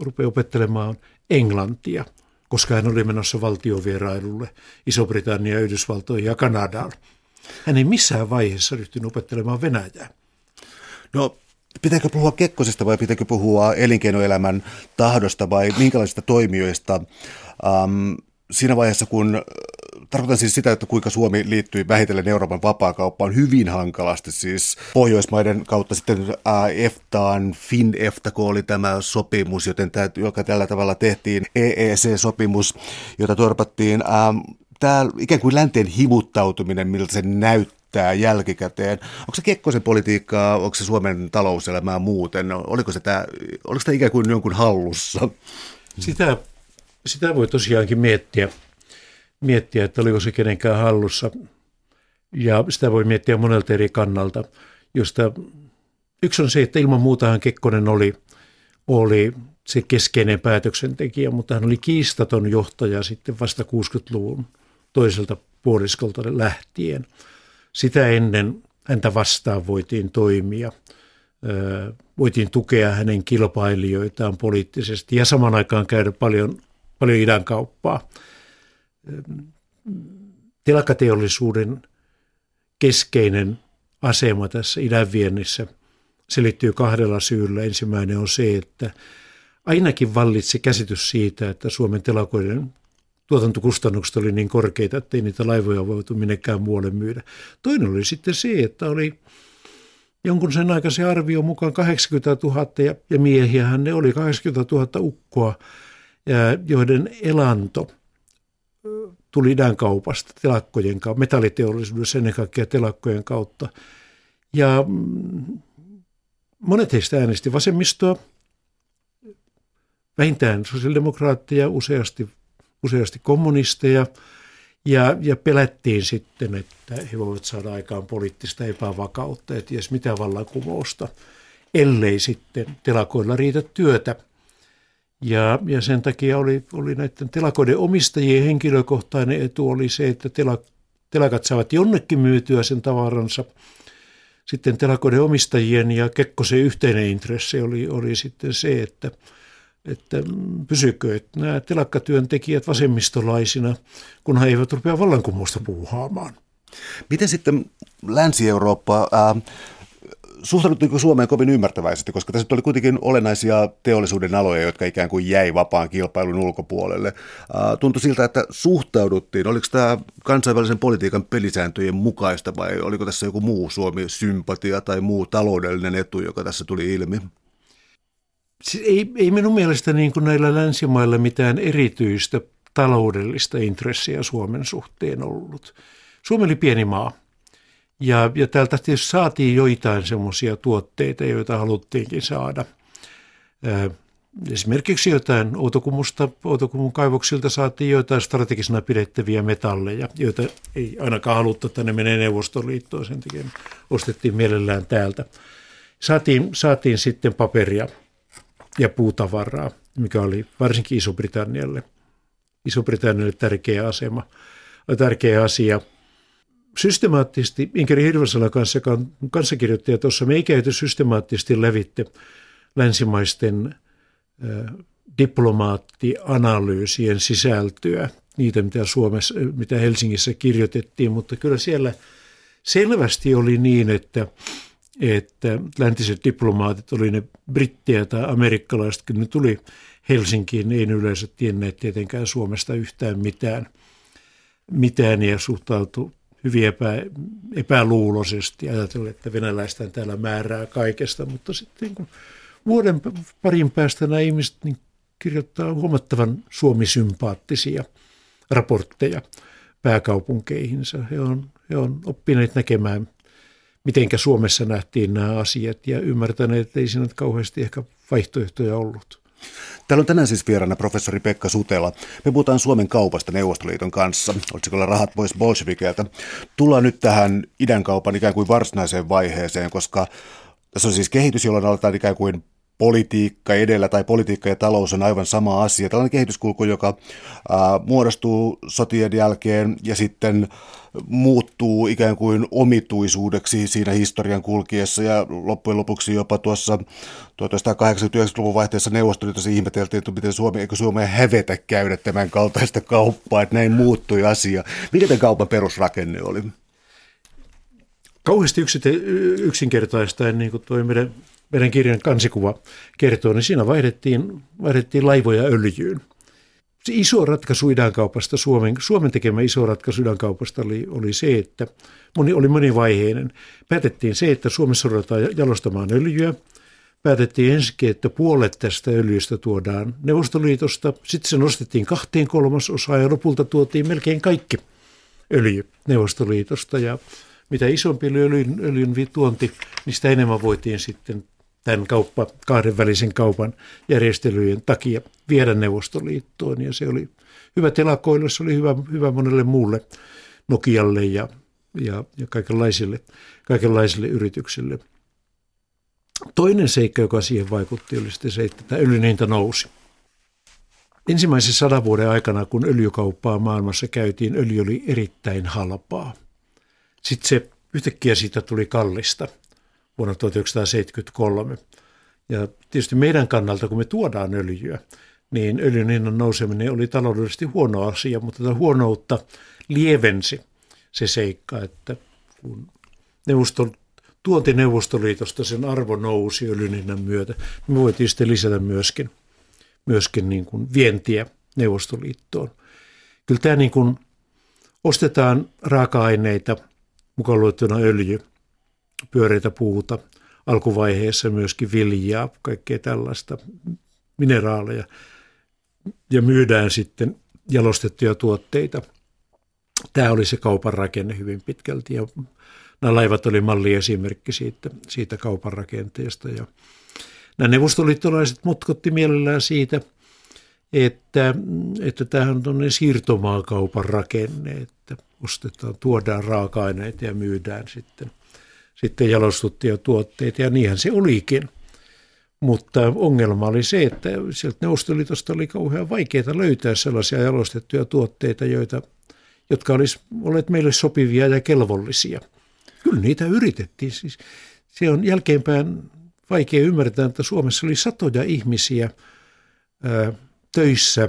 rupeaa opettelemaan englantia, koska hän oli menossa valtiovierailulle Iso-Britannia, Yhdysvaltoihin ja Kanadaan. Hän ei missään vaiheessa ryhtynyt opettelemaan Venäjää. No Pitääkö puhua Kekkosesta vai pitääkö puhua elinkeinoelämän tahdosta vai minkälaisista toimijoista ähm, siinä vaiheessa, kun tarkoitan siis sitä, että kuinka Suomi liittyi vähitellen Euroopan vapaakauppaan hyvin hankalasti, siis Pohjoismaiden kautta sitten EFTAan, FinEFTA, kun oli tämä sopimus, joten tämä, joka tällä tavalla tehtiin, EEC-sopimus, jota torpattiin. Tämä ikään kuin länteen hivuttautuminen, miltä se näyttää, näyttää jälkikäteen. Onko se Kekkosen politiikkaa, onko se Suomen talouselämää muuten? Oliko se tämä, oliko tämä ikään kuin jonkun hallussa? Sitä, sitä voi tosiaankin miettiä, miettiä, että oliko se kenenkään hallussa. Ja sitä voi miettiä monelta eri kannalta, josta yksi on se, että ilman muutahan Kekkonen oli, oli se keskeinen päätöksentekijä, mutta hän oli kiistaton johtaja sitten vasta 60-luvun toiselta puoliskolta lähtien. Sitä ennen häntä vastaan voitiin toimia, voitiin tukea hänen kilpailijoitaan poliittisesti ja saman aikaan käydä paljon, paljon idän kauppaa. Telakateollisuuden keskeinen asema tässä idänviennissä selittyy kahdella syyllä. Ensimmäinen on se, että ainakin vallitsi käsitys siitä, että Suomen telakoiden tuotantokustannukset oli niin korkeita, että ei niitä laivoja voitu minnekään muualle myydä. Toinen oli sitten se, että oli jonkun sen aikaisen arvio mukaan 80 000 ja, miehiähän ne oli 80 000 ukkoa, ja, joiden elanto tuli idän kaupasta, telakkojen kautta, metalliteollisuudessa ennen kaikkea telakkojen kautta. Ja mm, monet heistä äänesti vasemmistoa, vähintään sosiaalidemokraatteja, useasti useasti kommunisteja, ja, ja pelättiin sitten, että he voivat saada aikaan poliittista epävakautta ja ties mitä vallankumousta, ellei sitten telakoilla riitä työtä. Ja, ja sen takia oli, oli näiden telakoiden omistajien henkilökohtainen etu oli se, että telak, telakat saavat jonnekin myytyä sen tavaransa. Sitten telakoiden omistajien ja Kekkosen yhteinen intressi oli, oli sitten se, että – että pysykö että nämä telakkatyöntekijät vasemmistolaisina, kun he eivät rupea vallankumousta puuhaamaan. Miten sitten Länsi-Eurooppa, ää, suhtauduttiinko Suomeen kovin ymmärtäväisesti, koska tässä oli kuitenkin olennaisia teollisuuden aloja, jotka ikään kuin jäi vapaan kilpailun ulkopuolelle. Tuntui siltä, että suhtauduttiin. Oliko tämä kansainvälisen politiikan pelisääntöjen mukaista vai oliko tässä joku muu Suomi-sympatia tai muu taloudellinen etu, joka tässä tuli ilmi? Siis ei, ei minun mielestä niin kuin näillä länsimailla mitään erityistä taloudellista intressiä Suomen suhteen ollut. Suomi oli pieni maa. Ja, ja täältä tietysti saatiin joitain semmoisia tuotteita, joita haluttiinkin saada. Esimerkiksi jotain Outokumusta, Outokumun kaivoksilta saatiin joitain strategisena pidettäviä metalleja, joita ei ainakaan haluttu, että ne menee Neuvostoliittoon, sen takia ostettiin mielellään täältä. Saatiin, saatiin sitten paperia ja puutavaraa, mikä oli varsinkin Iso-Britannialle, Iso-Britannialle tärkeä asema, tärkeä asia. Systemaattisesti, Inkeri Hirvasala kanssa, kanssakirjoittaja tuossa, me ei käyty systemaattisesti lävitte länsimaisten diplomaattianalyysien sisältöä, niitä mitä Suomessa, mitä Helsingissä kirjoitettiin, mutta kyllä siellä selvästi oli niin, että että läntiset diplomaatit, oli ne brittiä tai amerikkalaiset, kun ne tuli Helsinkiin, ei yleensä tienneet tietenkään Suomesta yhtään mitään, mitään ja suhtautu hyvin epä, epäluuloisesti ajatellen, että venäläistä täällä määrää kaikesta, mutta sitten niin vuoden parin päästä nämä ihmiset niin kirjoittaa huomattavan suomisympaattisia raportteja pääkaupunkeihinsa. He on, he on oppineet näkemään, mitenkä Suomessa nähtiin nämä asiat ja ymmärtäneet, että ei siinä kauheasti ehkä vaihtoehtoja ollut. Täällä on tänään siis vieraana professori Pekka Sutela. Me puhutaan Suomen kaupasta Neuvostoliiton kanssa. Otsikolla rahat pois bolshevikeilta. Tullaan nyt tähän idän kaupan ikään kuin varsinaiseen vaiheeseen, koska tässä on siis kehitys, jolloin aletaan ikään kuin politiikka edellä tai politiikka ja talous on aivan sama asia. Tällainen kehityskulku, joka ää, muodostuu sotien jälkeen ja sitten muuttuu ikään kuin omituisuudeksi siinä historian kulkiessa ja loppujen lopuksi jopa tuossa 1980-90-luvun vaihteessa Neuvostoliitossa ihmeteltiin, että miten Suomi, eikö Suomeen hävetä käydä tämän kaltaista kauppaa, että näin muuttui asia. Mikä tämän kaupan perusrakenne oli? Kauheasti yksinkertaista, niin kuin tuo meidän meidän kirjan kansikuva kertoo, niin siinä vaihdettiin, vaihdettiin laivoja öljyyn. Se iso ratkaisu idänkaupasta, Suomen, Suomen tekemä iso ratkaisu idänkaupasta oli, oli se, että moni, oli monivaiheinen. Päätettiin se, että Suomessa ruvetaan jalostamaan öljyä. Päätettiin ensinnäkin, että puolet tästä öljystä tuodaan Neuvostoliitosta. Sitten se nostettiin kahteen kolmasosaan ja lopulta tuotiin melkein kaikki öljy Neuvostoliitosta. Ja mitä isompi öljyn, öljyn tuonti, niin sitä enemmän voitiin sitten tämän kauppa, kahdenvälisen kaupan järjestelyjen takia viedä Neuvostoliittoon. Ja se oli hyvä telakoille, se oli hyvä, hyvä monelle muulle Nokialle ja, ja, ja kaikenlaisille, kaikenlaisille yrityksille. Toinen seikka, joka siihen vaikutti, oli sitten se, että tämä öljyn hinta nousi. Ensimmäisen sadan vuoden aikana, kun öljykauppaa maailmassa käytiin, öljy oli erittäin halpaa. Sitten se yhtäkkiä siitä tuli kallista – vuonna 1973. Ja tietysti meidän kannalta, kun me tuodaan öljyä, niin öljyn hinnan nouseminen oli taloudellisesti huono asia, mutta tätä huonoutta lievensi se seikka, että kun neuvosto, tuonti Neuvostoliitosta sen arvo nousi öljyn hinnan myötä, niin me voitiin sitten lisätä myöskin, myöskin niin kuin vientiä Neuvostoliittoon. Kyllä tämä niin kuin ostetaan raaka-aineita, mukaan luettuna öljy, pyöreitä puuta, alkuvaiheessa myöskin viljaa, kaikkea tällaista mineraaleja ja myydään sitten jalostettuja tuotteita. Tämä oli se kaupan rakenne hyvin pitkälti ja nämä laivat oli malliesimerkki siitä, siitä kaupan rakenteesta. Ja nämä neuvostoliittolaiset mutkotti mielellään siitä, että, että tämähän on siirtomaakaupan rakenne, että ostetaan, tuodaan raaka-aineita ja myydään sitten – sitten jalostuttuja tuotteita ja niinhän se olikin. Mutta ongelma oli se, että sieltä Neuvostoliitosta oli kauhean vaikeaa löytää sellaisia jalostettuja tuotteita, joita, jotka olisivat olleet meille sopivia ja kelvollisia. Kyllä niitä yritettiin. Siis se on jälkeenpäin vaikea ymmärtää, että Suomessa oli satoja ihmisiä ää, töissä,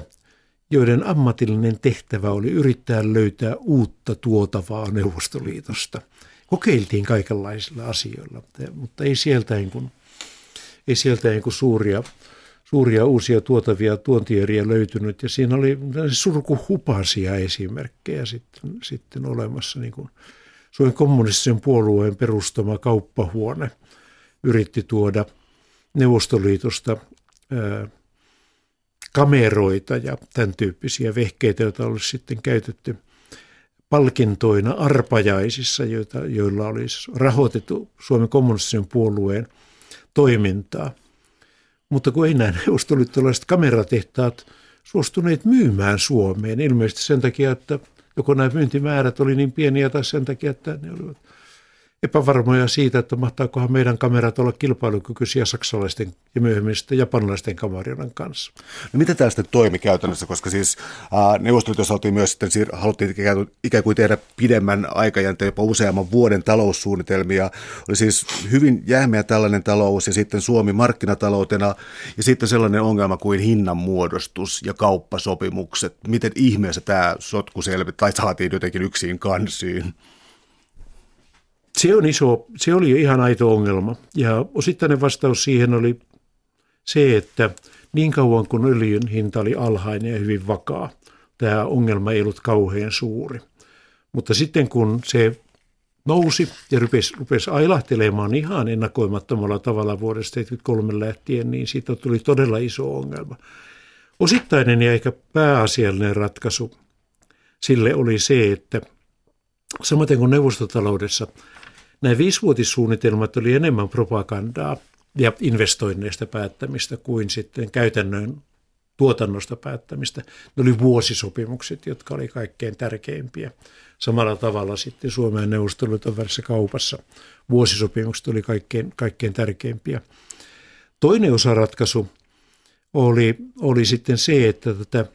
joiden ammatillinen tehtävä oli yrittää löytää uutta tuotavaa Neuvostoliitosta – kokeiltiin kaikenlaisilla asioilla, mutta ei sieltä, niin kuin, ei sieltä niin kuin suuria, suuria uusia tuotavia tuontieriä löytynyt. Ja siinä oli surkuhupasia esimerkkejä sitten, sitten olemassa. Niin kuin Suomen kommunistisen puolueen perustama kauppahuone yritti tuoda Neuvostoliitosta kameroita ja tämän tyyppisiä vehkeitä, joita olisi sitten käytetty – palkintoina arpajaisissa, joita, joilla olisi rahoitettu Suomen kommunistisen puolueen toimintaa. Mutta kun ei nämä [laughs] neuvostoliittolaiset kameratehtaat suostuneet myymään Suomeen, ilmeisesti sen takia, että joko nämä myyntimäärät oli niin pieniä tai sen takia, että ne olivat epävarmoja siitä, että mahtaakohan meidän kamerat olla kilpailukykyisiä saksalaisten ja myöhemmin sitten japanilaisten kamarien kanssa. No miten tämä sitten toimi käytännössä, koska siis äh, Neuvostoliitossa oltiin myös sitten, haluttiin ikään kuin tehdä pidemmän aikajänteen, jopa useamman vuoden taloussuunnitelmia. Oli siis hyvin jähmeä tällainen talous ja sitten Suomi markkinataloutena ja sitten sellainen ongelma kuin hinnan muodostus ja kauppasopimukset. Miten ihmeessä tämä sotku selvit tai saatiin jotenkin yksin kansiin? Se, on iso, se oli ihan aito ongelma ja osittainen vastaus siihen oli se, että niin kauan kun öljyn hinta oli alhainen ja hyvin vakaa, tämä ongelma ei ollut kauhean suuri. Mutta sitten kun se nousi ja rupesi, rupesi ailahtelemaan ihan ennakoimattomalla tavalla vuodesta 1973 lähtien, niin siitä tuli todella iso ongelma. Osittainen ja ehkä pääasiallinen ratkaisu sille oli se, että samaten kuin neuvostotaloudessa, nämä viisivuotissuunnitelmat oli enemmän propagandaa ja investoinneista päättämistä kuin sitten käytännön tuotannosta päättämistä. Ne oli vuosisopimukset, jotka oli kaikkein tärkeimpiä. Samalla tavalla sitten Suomen neuvostoliiton välissä kaupassa vuosisopimukset oli kaikkein, kaikkein tärkeimpiä. Toinen osa ratkaisu oli, oli sitten se, että tätä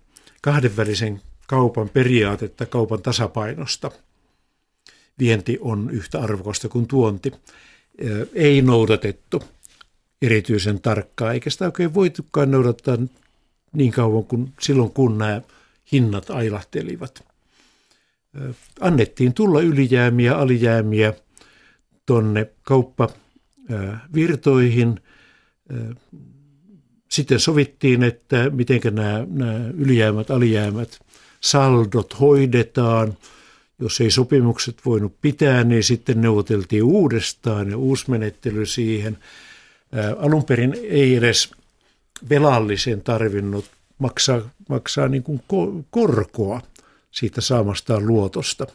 kahdenvälisen kaupan periaatetta kaupan tasapainosta vienti on yhtä arvokasta kuin tuonti, ei noudatettu erityisen tarkkaa, eikä sitä oikein voitukaan noudattaa niin kauan kuin silloin, kun nämä hinnat ailahtelivat. Annettiin tulla ylijäämiä, alijäämiä tuonne kauppavirtoihin. Sitten sovittiin, että miten nämä, nämä ylijäämät, alijäämät, saldot hoidetaan. Jos ei sopimukset voinut pitää, niin sitten neuvoteltiin uudestaan ja uusi menettely siihen. Alun perin ei edes velallisen tarvinnut maksaa, maksaa niin kuin korkoa siitä saamastaan luotosta,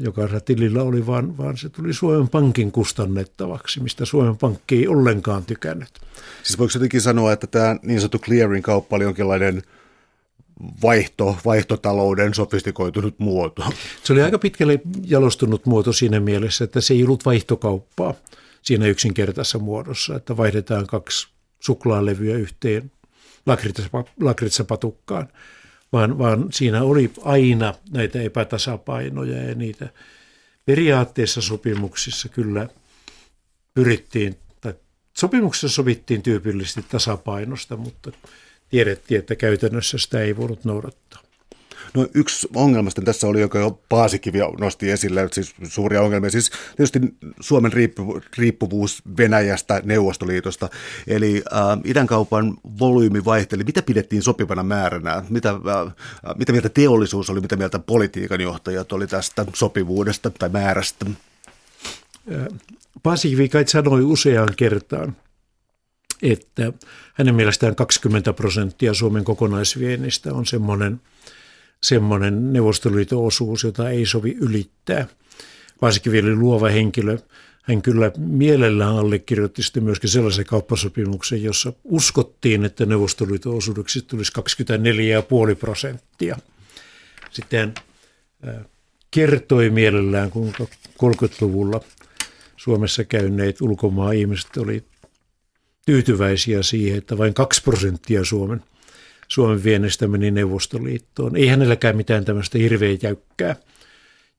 joka tilillä oli, vaan, vaan se tuli Suomen Pankin kustannettavaksi, mistä Suomen Pankki ei ollenkaan tykännyt. Siis voiko jotenkin sanoa, että tämä niin sanottu clearing-kauppa oli jonkinlainen vaihto, vaihtotalouden sofistikoitunut muoto? Se oli aika pitkälle jalostunut muoto siinä mielessä, että se ei ollut vaihtokauppaa siinä yksinkertaisessa muodossa, että vaihdetaan kaksi suklaalevyä yhteen lakritsapatukkaan, vaan, vaan siinä oli aina näitä epätasapainoja ja niitä periaatteessa sopimuksissa kyllä pyrittiin, tai sopimuksessa sovittiin tyypillisesti tasapainosta, mutta tiedettiin, että käytännössä sitä ei voinut noudattaa. No yksi ongelma tässä oli, joka jo Paasikivi nosti esille, siis suuria ongelmia, siis tietysti Suomen riippuvuus Venäjästä, Neuvostoliitosta, eli äh, idän kaupan volyymi vaihteli. Mitä pidettiin sopivana määränä? Mitä, äh, mitä mieltä teollisuus oli, mitä mieltä politiikan johtajat oli tästä sopivuudesta tai määrästä? Äh, Paasikivi kai sanoi useaan kertaan, että hänen mielestään 20 prosenttia Suomen kokonaisviennistä on semmoinen – semmoinen Neuvostoliiton osuus, jota ei sovi ylittää. Varsinkin vielä luova henkilö, hän kyllä mielellään allekirjoitti sitten myöskin sellaisen kauppasopimuksen, jossa uskottiin, että Neuvostoliiton osuudeksi tulisi 24,5 prosenttia. Sitten kertoi mielellään, kuinka 30-luvulla Suomessa käyneet ulkomaan ihmiset oli tyytyväisiä siihen, että vain 2 prosenttia Suomen Suomen viennistä meni Neuvostoliittoon. Ei hänelläkään mitään tämmöistä hirveän jäykkää,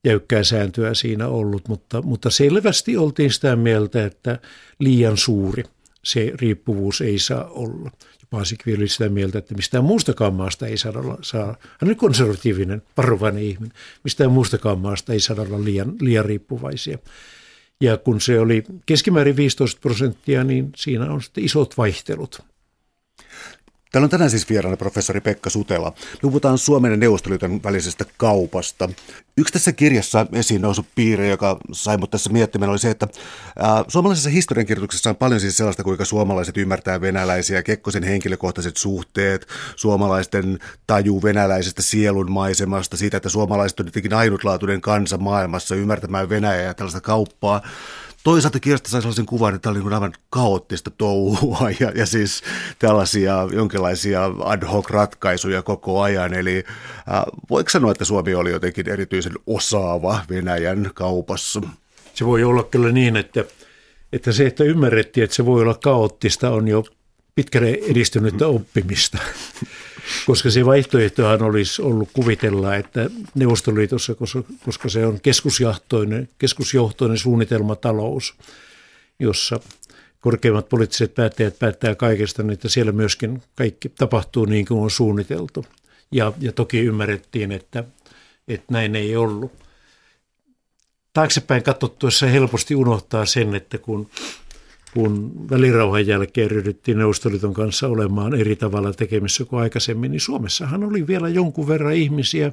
jäykkää sääntöä siinä ollut, mutta, mutta selvästi oltiin sitä mieltä, että liian suuri se riippuvuus ei saa olla. Paasikivi oli sitä mieltä, että mistään muustakaan maasta ei saa olla, saa, hän on konservatiivinen, varovainen ihminen, mistään muustakaan maasta ei saa olla liian, liian riippuvaisia. Ja kun se oli keskimäärin 15 prosenttia, niin siinä on sitten isot vaihtelut. Täällä on tänään siis vieraana professori Pekka Sutela. Me puhutaan Suomen ja Neuvostoliiton välisestä kaupasta. Yksi tässä kirjassa esiin noussut piirre, joka sai mut tässä miettimään, oli se, että ää, suomalaisessa historiankirjoituksessa on paljon siis sellaista, kuinka suomalaiset ymmärtää venäläisiä, Kekkosen henkilökohtaiset suhteet, suomalaisten taju venäläisestä sielun maisemasta, siitä, että suomalaiset on jotenkin ainutlaatuinen kansa maailmassa ymmärtämään Venäjää ja tällaista kauppaa. Toisaalta kirjasta sai sellaisen kuvan, että tämä oli niin aivan kaoottista touhua ja, ja siis tällaisia jonkinlaisia ad hoc ratkaisuja koko ajan. Eli äh, voiko sanoa, että Suomi oli jotenkin erityisen osaava Venäjän kaupassa? Se voi olla kyllä niin, että, että se, että ymmärrettiin, että se voi olla kaoottista, on jo pitkälle edistynyttä oppimista koska se vaihtoehtohan olisi ollut kuvitella, että Neuvostoliitossa, koska se on keskusjohtoinen, keskusjohtoinen suunnitelmatalous, jossa korkeimmat poliittiset päättäjät päättää kaikesta, niin että siellä myöskin kaikki tapahtuu niin kuin on suunniteltu. Ja, ja toki ymmärrettiin, että, että näin ei ollut. Taaksepäin katsottuessa helposti unohtaa sen, että kun kun välirauhan jälkeen ryhdyttiin Neuvostoliiton kanssa olemaan eri tavalla tekemissä kuin aikaisemmin, niin Suomessahan oli vielä jonkun verran ihmisiä,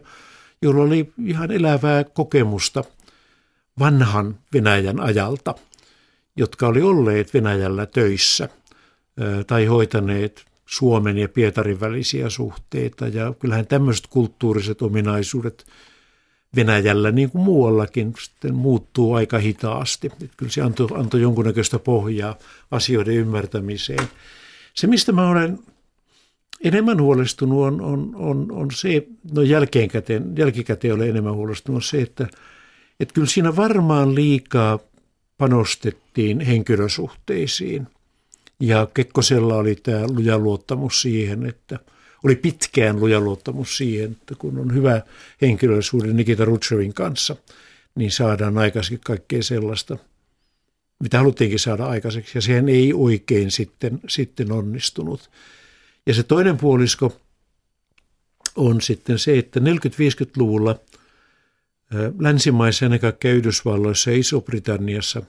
jolla oli ihan elävää kokemusta vanhan Venäjän ajalta, jotka oli olleet Venäjällä töissä tai hoitaneet Suomen ja Pietarin välisiä suhteita. Ja kyllähän tämmöiset kulttuuriset ominaisuudet Venäjällä niin kuin muuallakin sitten muuttuu aika hitaasti. Että kyllä se antoi, antoi jonkunnäköistä pohjaa asioiden ymmärtämiseen. Se, mistä mä olen enemmän huolestunut on, on, on, on se, no jälkeenkäteen, jälkikäteen olen enemmän huolestunut, on se, että, että kyllä siinä varmaan liikaa panostettiin henkilösuhteisiin. Ja Kekkosella oli tämä luja luottamus siihen, että oli pitkään luja luottamus siihen, että kun on hyvä henkilösuhde Nikita Rutschevin kanssa, niin saadaan aikaiseksi kaikkea sellaista, mitä haluttiinkin saada aikaiseksi. Ja sehän ei oikein sitten, sitten onnistunut. Ja se toinen puolisko on sitten se, että 40-50-luvulla länsimaissa, ennen kaikkea Yhdysvalloissa ja Iso-Britanniassa,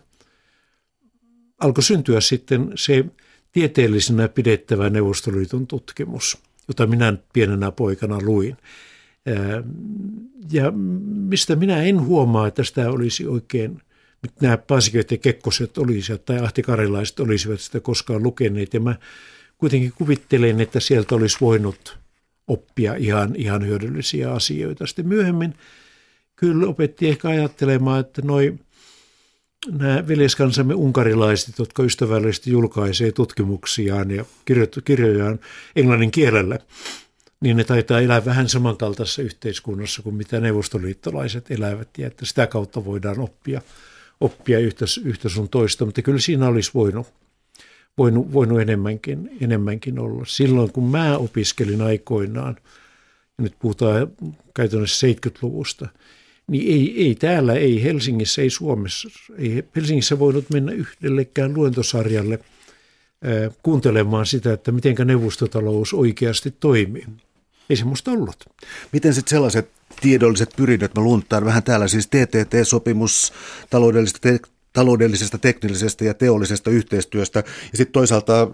alkoi syntyä sitten se tieteellisenä pidettävä Neuvostoliiton tutkimus, jota minä pienenä poikana luin. Ja mistä minä en huomaa, että sitä olisi oikein, nämä Paasiköt ja Kekkoset olisivat tai Ahti Karilaiset olisivat sitä koskaan lukeneet. Ja mä kuitenkin kuvittelen, että sieltä olisi voinut oppia ihan, ihan hyödyllisiä asioita. Sitten myöhemmin kyllä opetti ehkä ajattelemaan, että noi, nämä veljeskansamme unkarilaiset, jotka ystävällisesti julkaisee tutkimuksiaan ja kirjojaan englannin kielellä, niin ne taitaa elää vähän samankaltaisessa yhteiskunnassa kuin mitä neuvostoliittolaiset elävät ja että sitä kautta voidaan oppia, oppia yhtä, yhtä sun toista, mutta kyllä siinä olisi voinut voinut, voinut enemmänkin, enemmänkin olla. Silloin kun mä opiskelin aikoinaan, ja nyt puhutaan käytännössä 70-luvusta, niin ei, ei täällä, ei Helsingissä, ei Suomessa, ei Helsingissä voinut mennä yhdellekään luentosarjalle ää, kuuntelemaan sitä, että miten neuvostotalous oikeasti toimii. Ei semmoista ollut. Miten sitten sellaiset tiedolliset pyrinnöt, mä luuntaan vähän täällä, siis TTT-sopimus, taloudellisesta taloudellisesta, teknillisestä ja teollisesta yhteistyöstä. Ja sitten toisaalta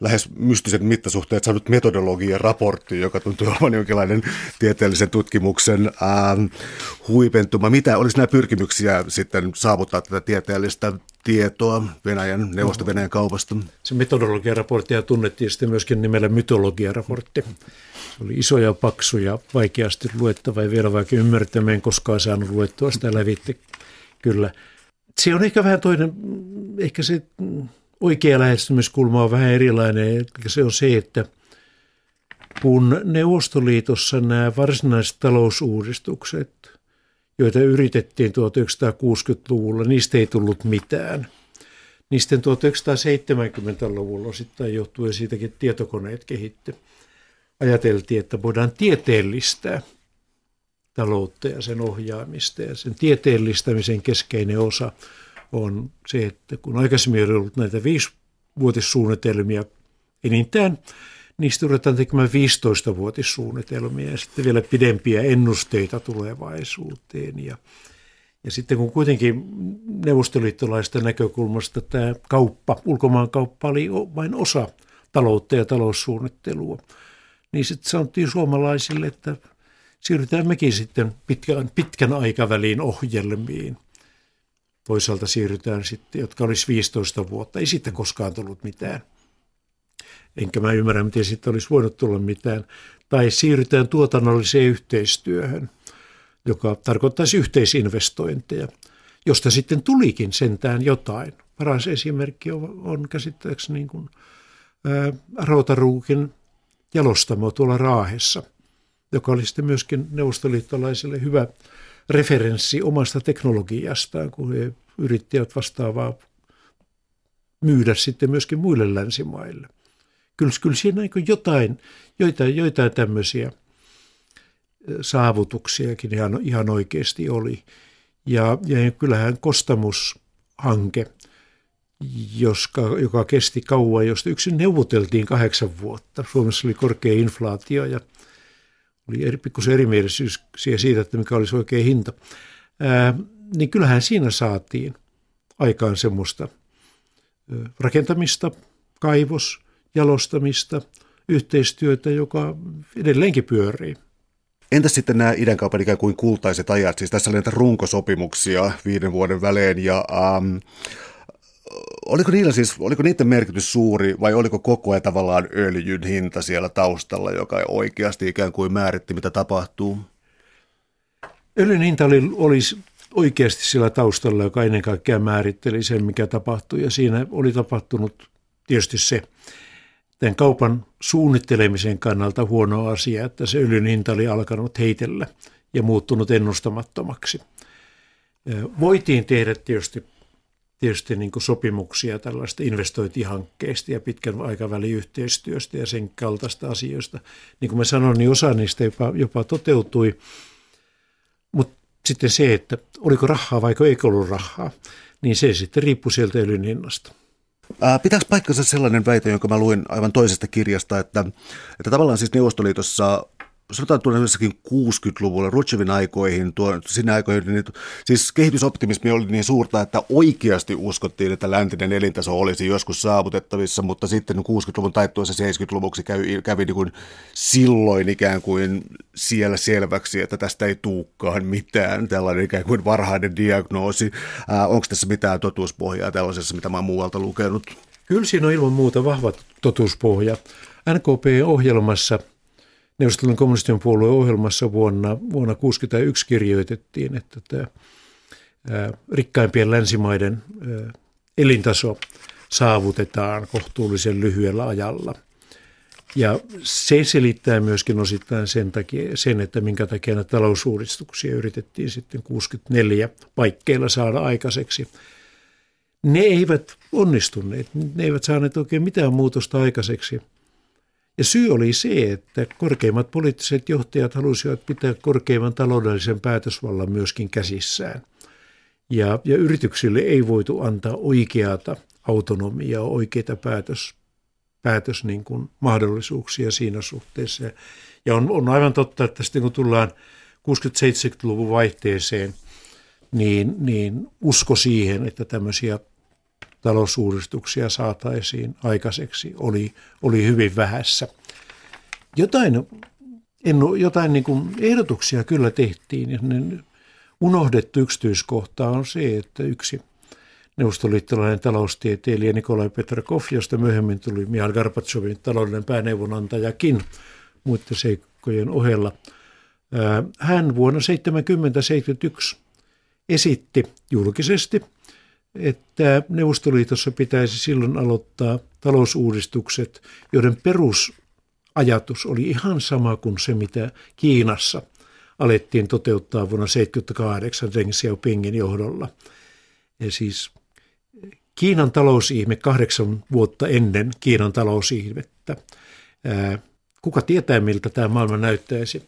lähes mystiset mittasuhteet saanut metodologian raportti, joka tuntuu olevan jonkinlainen tieteellisen tutkimuksen ähm, huipentuma. Mitä olisi nämä pyrkimyksiä sitten saavuttaa tätä tieteellistä tietoa Venäjän, neuvosto Venäjän kaupasta? Se metodologian raportti tunnettiin sitten myöskin nimellä mytologian raportti. Se oli iso ja paksu ja vaikeasti luettava ja vielä vaikka ymmärtämään koskaan saanut luettua sitä lävitte. Kyllä se on ehkä vähän toinen, ehkä se oikea lähestymiskulma on vähän erilainen. Eli se on se, että kun Neuvostoliitossa nämä varsinaiset talousuudistukset, joita yritettiin 1960-luvulla, niistä ei tullut mitään. Niistä 1970-luvulla osittain johtuen siitäkin tietokoneet kehitty. Ajateltiin, että voidaan tieteellistää – taloutta ja sen ohjaamista. Ja sen tieteellistämisen keskeinen osa on se, että kun aikaisemmin on ollut näitä viisivuotissuunnitelmia enintään, niistä ruvetaan tekemään 15-vuotissuunnitelmia ja sitten vielä pidempiä ennusteita tulevaisuuteen. Ja, ja sitten kun kuitenkin neuvostoliittolaista näkökulmasta tämä kauppa, ulkomaankauppa oli vain osa taloutta ja taloussuunnittelua, niin sitten sanottiin suomalaisille, että siirrytään mekin sitten pitkän, pitkän aikavälin ohjelmiin. Toisaalta siirrytään sitten, jotka olisi 15 vuotta. Ei sitten koskaan tullut mitään. Enkä mä ymmärrä, miten sitten olisi voinut tulla mitään. Tai siirrytään tuotannolliseen yhteistyöhön, joka tarkoittaisi yhteisinvestointeja, josta sitten tulikin sentään jotain. Paras esimerkki on, on käsittääkseni niin kuin, ää, Rautaruukin jalostamo tuolla Raahessa – joka oli sitten myöskin neuvostoliittolaisille hyvä referenssi omasta teknologiastaan, kun he yrittivät vastaavaa myydä sitten myöskin muille länsimaille. Kyllä, kyllä siinä niin jotain, joitain, joitain tämmöisiä saavutuksiakin ihan, ihan oikeasti oli. Ja, ja kyllähän Kostamus-hanke, joska, joka kesti kauan, josta yksin neuvoteltiin kahdeksan vuotta. Suomessa oli korkea inflaatio ja oli eri, pikkusen erimielisyys siitä, että mikä olisi oikea hinta, ää, niin kyllähän siinä saatiin aikaan semmoista rakentamista, kaivos, jalostamista, yhteistyötä, joka edelleenkin pyörii. Entäs sitten nämä idänkaupan ikään kuin kultaiset ajat? Siis tässä oli näitä runkosopimuksia viiden vuoden välein ja ähm, oliko niillä siis, oliko niiden merkitys suuri vai oliko koko ajan tavallaan öljyn hinta siellä taustalla, joka oikeasti ikään kuin määritti, mitä tapahtuu? Öljyn hinta oli, olisi oikeasti siellä taustalla, joka ennen kaikkea määritteli sen, mikä tapahtui. Ja siinä oli tapahtunut tietysti se tämän kaupan suunnittelemisen kannalta huono asia, että se öljyn hinta oli alkanut heitellä ja muuttunut ennustamattomaksi. Voitiin tehdä tietysti, tietysti niin kuin sopimuksia tällaista investointihankkeista ja pitkän aikavälin yhteistyöstä ja sen kaltaista asioista. Niin kuin mä sanoin, niin osa niistä jopa, jopa toteutui, mutta sitten se, että oliko rahaa vai eikö ollut rahaa, niin se sitten riippui sieltä öljyn hinnasta. Pitääkö paikkansa sellainen väite, jonka mä luin aivan toisesta kirjasta, että, että tavallaan siis Neuvostoliitossa tuonne 60-luvulla, Rutschevin aikoihin, tuo, sinne aikoihin, niin, siis kehitysoptimismi oli niin suurta, että oikeasti uskottiin, että läntinen elintaso olisi joskus saavutettavissa, mutta sitten 60-luvun taittuessa 70-luvuksi kävi, kävi niin kuin silloin ikään kuin siellä selväksi, että tästä ei tuukkaan mitään, tällainen ikään kuin varhainen diagnoosi. Äh, onko tässä mitään totuuspohjaa tällaisessa, mitä mä oon muualta lukenut? Kyllä siinä on ilman muuta vahva totuuspohja. NKP-ohjelmassa – Neuvostoliiton kommunistien puolueen ohjelmassa vuonna, vuonna 1961 kirjoitettiin, että tämä rikkaimpien länsimaiden elintaso saavutetaan kohtuullisen lyhyellä ajalla. Ja se selittää myöskin osittain sen, takia, sen että minkä takia näitä talousuudistuksia yritettiin sitten 64 paikkeilla saada aikaiseksi. Ne eivät onnistuneet, ne eivät saaneet oikein mitään muutosta aikaiseksi – ja syy oli se, että korkeimmat poliittiset johtajat halusivat pitää korkeimman taloudellisen päätösvallan myöskin käsissään. Ja, ja yrityksille ei voitu antaa oikeata autonomiaa, oikeita päätös, päätös niin kuin mahdollisuuksia siinä suhteessa. Ja on, on aivan totta, että sitten kun tullaan 60-70-luvun vaihteeseen, niin, niin usko siihen, että tämmöisiä talousuudistuksia saataisiin aikaiseksi, oli, oli hyvin vähässä. Jotain, en, jotain niin kuin ehdotuksia kyllä tehtiin, ja unohdettu yksityiskohta on se, että yksi neuvostoliittolainen taloustieteilijä Nikolai Petrakov, josta myöhemmin tuli Mihail Gorbatsovin taloudellinen pääneuvonantajakin muiden seikkojen ohella. Hän vuonna 1970-1971 esitti julkisesti – että Neuvostoliitossa pitäisi silloin aloittaa talousuudistukset, joiden perusajatus oli ihan sama kuin se, mitä Kiinassa alettiin toteuttaa vuonna 1978 Deng Xiaopingin johdolla. Ja siis Kiinan talousihme kahdeksan vuotta ennen Kiinan talousihmettä. Kuka tietää, miltä tämä maailma näyttäisi,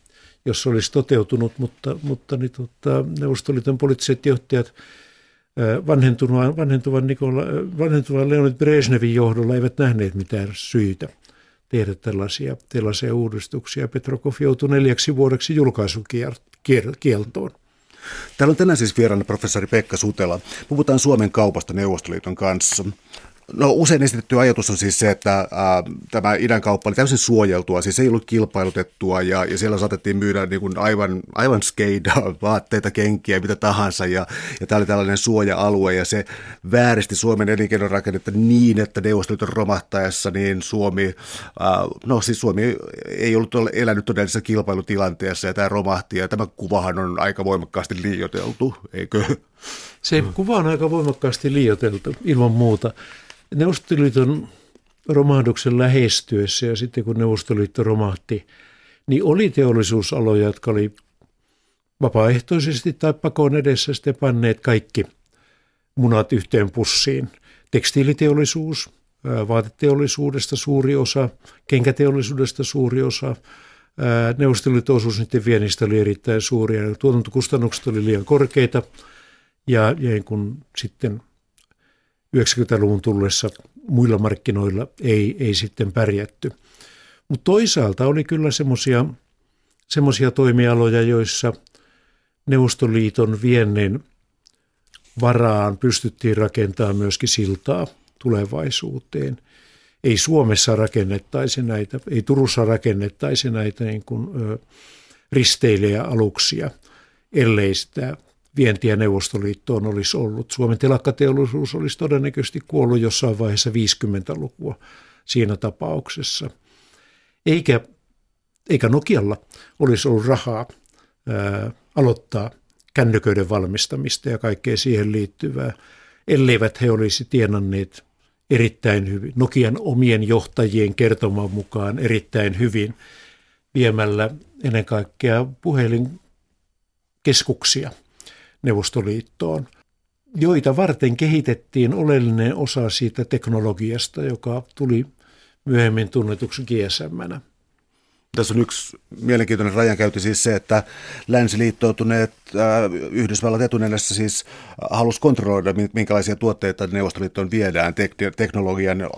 jos se olisi toteutunut, mutta, mutta niin, tota, Neuvostoliiton poliittiset johtajat – vanhentuvan, vanhentuvan, Nikola, vanhentuvan Leonid Brezhnevin johdolla eivät nähneet mitään syitä tehdä tällaisia, tällaisia uudistuksia. Petrokov joutui neljäksi vuodeksi julkaisukieltoon. Täällä on tänään siis vieraana professori Pekka Sutela. Puhutaan Suomen kaupasta Neuvostoliiton kanssa. No usein esitetty ajatus on siis se, että ää, tämä idän kauppa oli täysin suojeltua, siis ei ollut kilpailutettua ja, ja siellä saatettiin myydä niin kuin aivan, aivan skeidaa, [laughs] vaatteita, kenkiä, mitä tahansa ja, ja tämä oli tällainen suoja-alue ja se vääristi Suomen elinkeinorakennetta niin, että Neuvostoliiton romahtaessa niin Suomi, ää, no siis Suomi ei ollut elänyt todellisessa kilpailutilanteessa ja tämä romahti ja tämä kuvahan on aika voimakkaasti liioteltu, eikö? Se kuva on aika voimakkaasti liioteltu ilman muuta. Neuvostoliiton romahduksen lähestyessä ja sitten kun Neuvostoliitto romahti, niin oli teollisuusaloja, jotka oli vapaaehtoisesti tai pakon edessä sitten panneet kaikki munat yhteen pussiin. Tekstiiliteollisuus, vaateteollisuudesta suuri osa, kenkäteollisuudesta suuri osa, Neuvostoliiton osuus niiden viennistä oli erittäin suuri ja tuotantokustannukset oli liian korkeita ja, ja kun sitten 90-luvun tullessa muilla markkinoilla ei, ei sitten pärjätty. Mutta toisaalta oli kyllä semmoisia toimialoja, joissa Neuvostoliiton viennin varaan pystyttiin rakentamaan myöskin siltaa tulevaisuuteen. Ei Suomessa rakennettaisi näitä, ei Turussa rakennettaisi näitä niin kuin, ö, risteilijäaluksia, ellei sitä vientiä Neuvostoliittoon olisi ollut. Suomen telakkateollisuus olisi todennäköisesti kuollut jossain vaiheessa 50-lukua siinä tapauksessa. Eikä, eikä Nokialla olisi ollut rahaa ää, aloittaa kännyköiden valmistamista ja kaikkea siihen liittyvää, elleivät he olisi tienanneet erittäin hyvin, Nokian omien johtajien kertoman mukaan erittäin hyvin viemällä ennen kaikkea puhelinkeskuksia Neuvostoliittoon, joita varten kehitettiin oleellinen osa siitä teknologiasta, joka tuli myöhemmin tunnetuksi GSM-nä. Tässä on yksi mielenkiintoinen rajankäynti siis se, että länsiliittoutuneet äh, Yhdysvallat etunenässä siis halusi kontrolloida, minkälaisia tuotteita Neuvostoliittoon viedään tek- teknologian ja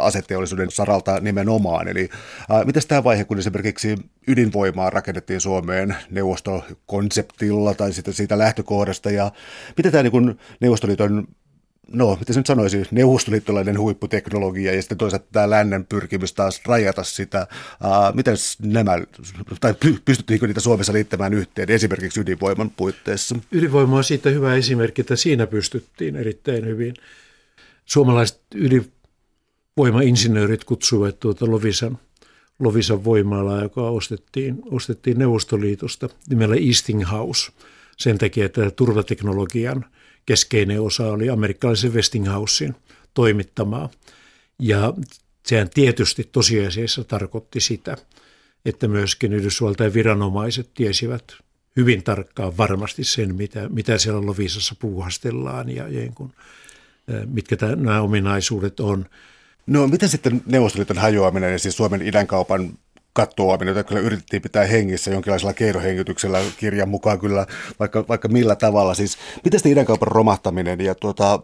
aseteollisuuden saralta nimenomaan. Eli äh, miten tämä vaihe, kun esimerkiksi ydinvoimaa rakennettiin Suomeen neuvostokonseptilla tai sitten siitä lähtökohdasta, ja miten tämä niin Neuvostoliiton no, miten se nyt sanoisi, neuvostoliittolainen huipputeknologia ja sitten toisaalta tämä lännen pyrkimys taas rajata sitä. Miten nämä, tai pystyttiinkö niitä Suomessa liittämään yhteen esimerkiksi ydinvoiman puitteissa? Ydinvoima on siitä hyvä esimerkki, että siinä pystyttiin erittäin hyvin. Suomalaiset ydinvoimainsinöörit kutsuivat tuota Lovisan, Lovisan voimalaa, joka ostettiin, ostettiin Neuvostoliitosta nimellä Eastinghouse sen takia, että turvateknologian – keskeinen osa oli amerikkalaisen Westinghousein toimittamaa. Ja sehän tietysti tosiasiassa tarkoitti sitä, että myöskin Yhdysvaltain viranomaiset tiesivät hyvin tarkkaan varmasti sen, mitä, mitä siellä Lovisassa puuhastellaan ja, ja kun, mitkä tämän, nämä ominaisuudet on. No miten sitten Neuvostoliiton hajoaminen ja siis Suomen idänkaupan katoaminen, jota kyllä yritettiin pitää hengissä jonkinlaisella keinohengityksellä kirjan mukaan kyllä vaikka, vaikka millä tavalla. Siis, miten sitten idänkaupan romahtaminen ja tuota,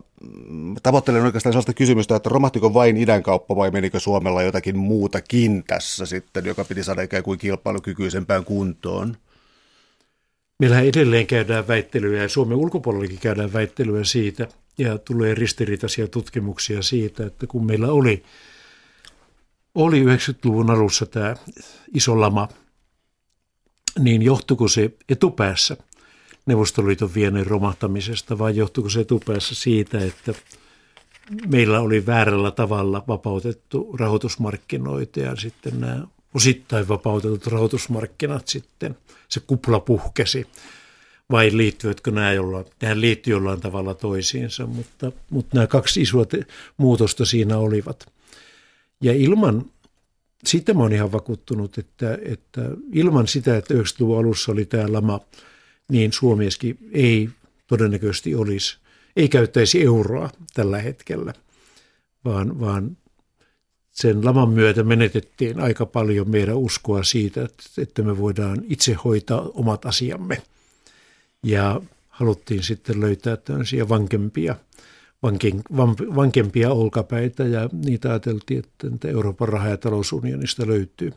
tavoittelen oikeastaan sellaista kysymystä, että romahtiko vain idänkauppa vai menikö Suomella jotakin muutakin tässä sitten, joka piti saada ikään kuin kilpailukykyisempään kuntoon? Meillä edelleen käydään väittelyä ja Suomen ulkopuolellakin käydään väittelyä siitä ja tulee ristiriitaisia tutkimuksia siitä, että kun meillä oli oli 90-luvun alussa tämä iso lama, niin johtuiko se etupäässä Neuvostoliiton viennin romahtamisesta vai johtuiko se etupäässä siitä, että meillä oli väärällä tavalla vapautettu rahoitusmarkkinoita ja sitten nämä osittain vapautetut rahoitusmarkkinat sitten, se kupla puhkesi? Vai liittyvätkö nämä jollain, nämä liittyy jollain tavalla toisiinsa, mutta, mutta nämä kaksi isoa muutosta siinä olivat – ja ilman, sitä mä oon ihan vakuuttunut, että, että ilman sitä, että 90-luvun alussa oli tämä lama, niin Suomieskin ei todennäköisesti olisi, ei käyttäisi euroa tällä hetkellä, vaan, vaan sen laman myötä menetettiin aika paljon meidän uskoa siitä, että me voidaan itse hoitaa omat asiamme. Ja haluttiin sitten löytää tämmöisiä vankempia vankin, van, vankempia olkapäitä ja niitä ajateltiin, että Euroopan raha- ja talousunionista löytyy.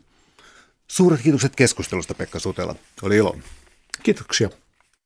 Suuret kiitokset keskustelusta Pekka Sutela. Oli ilo. Kiitoksia.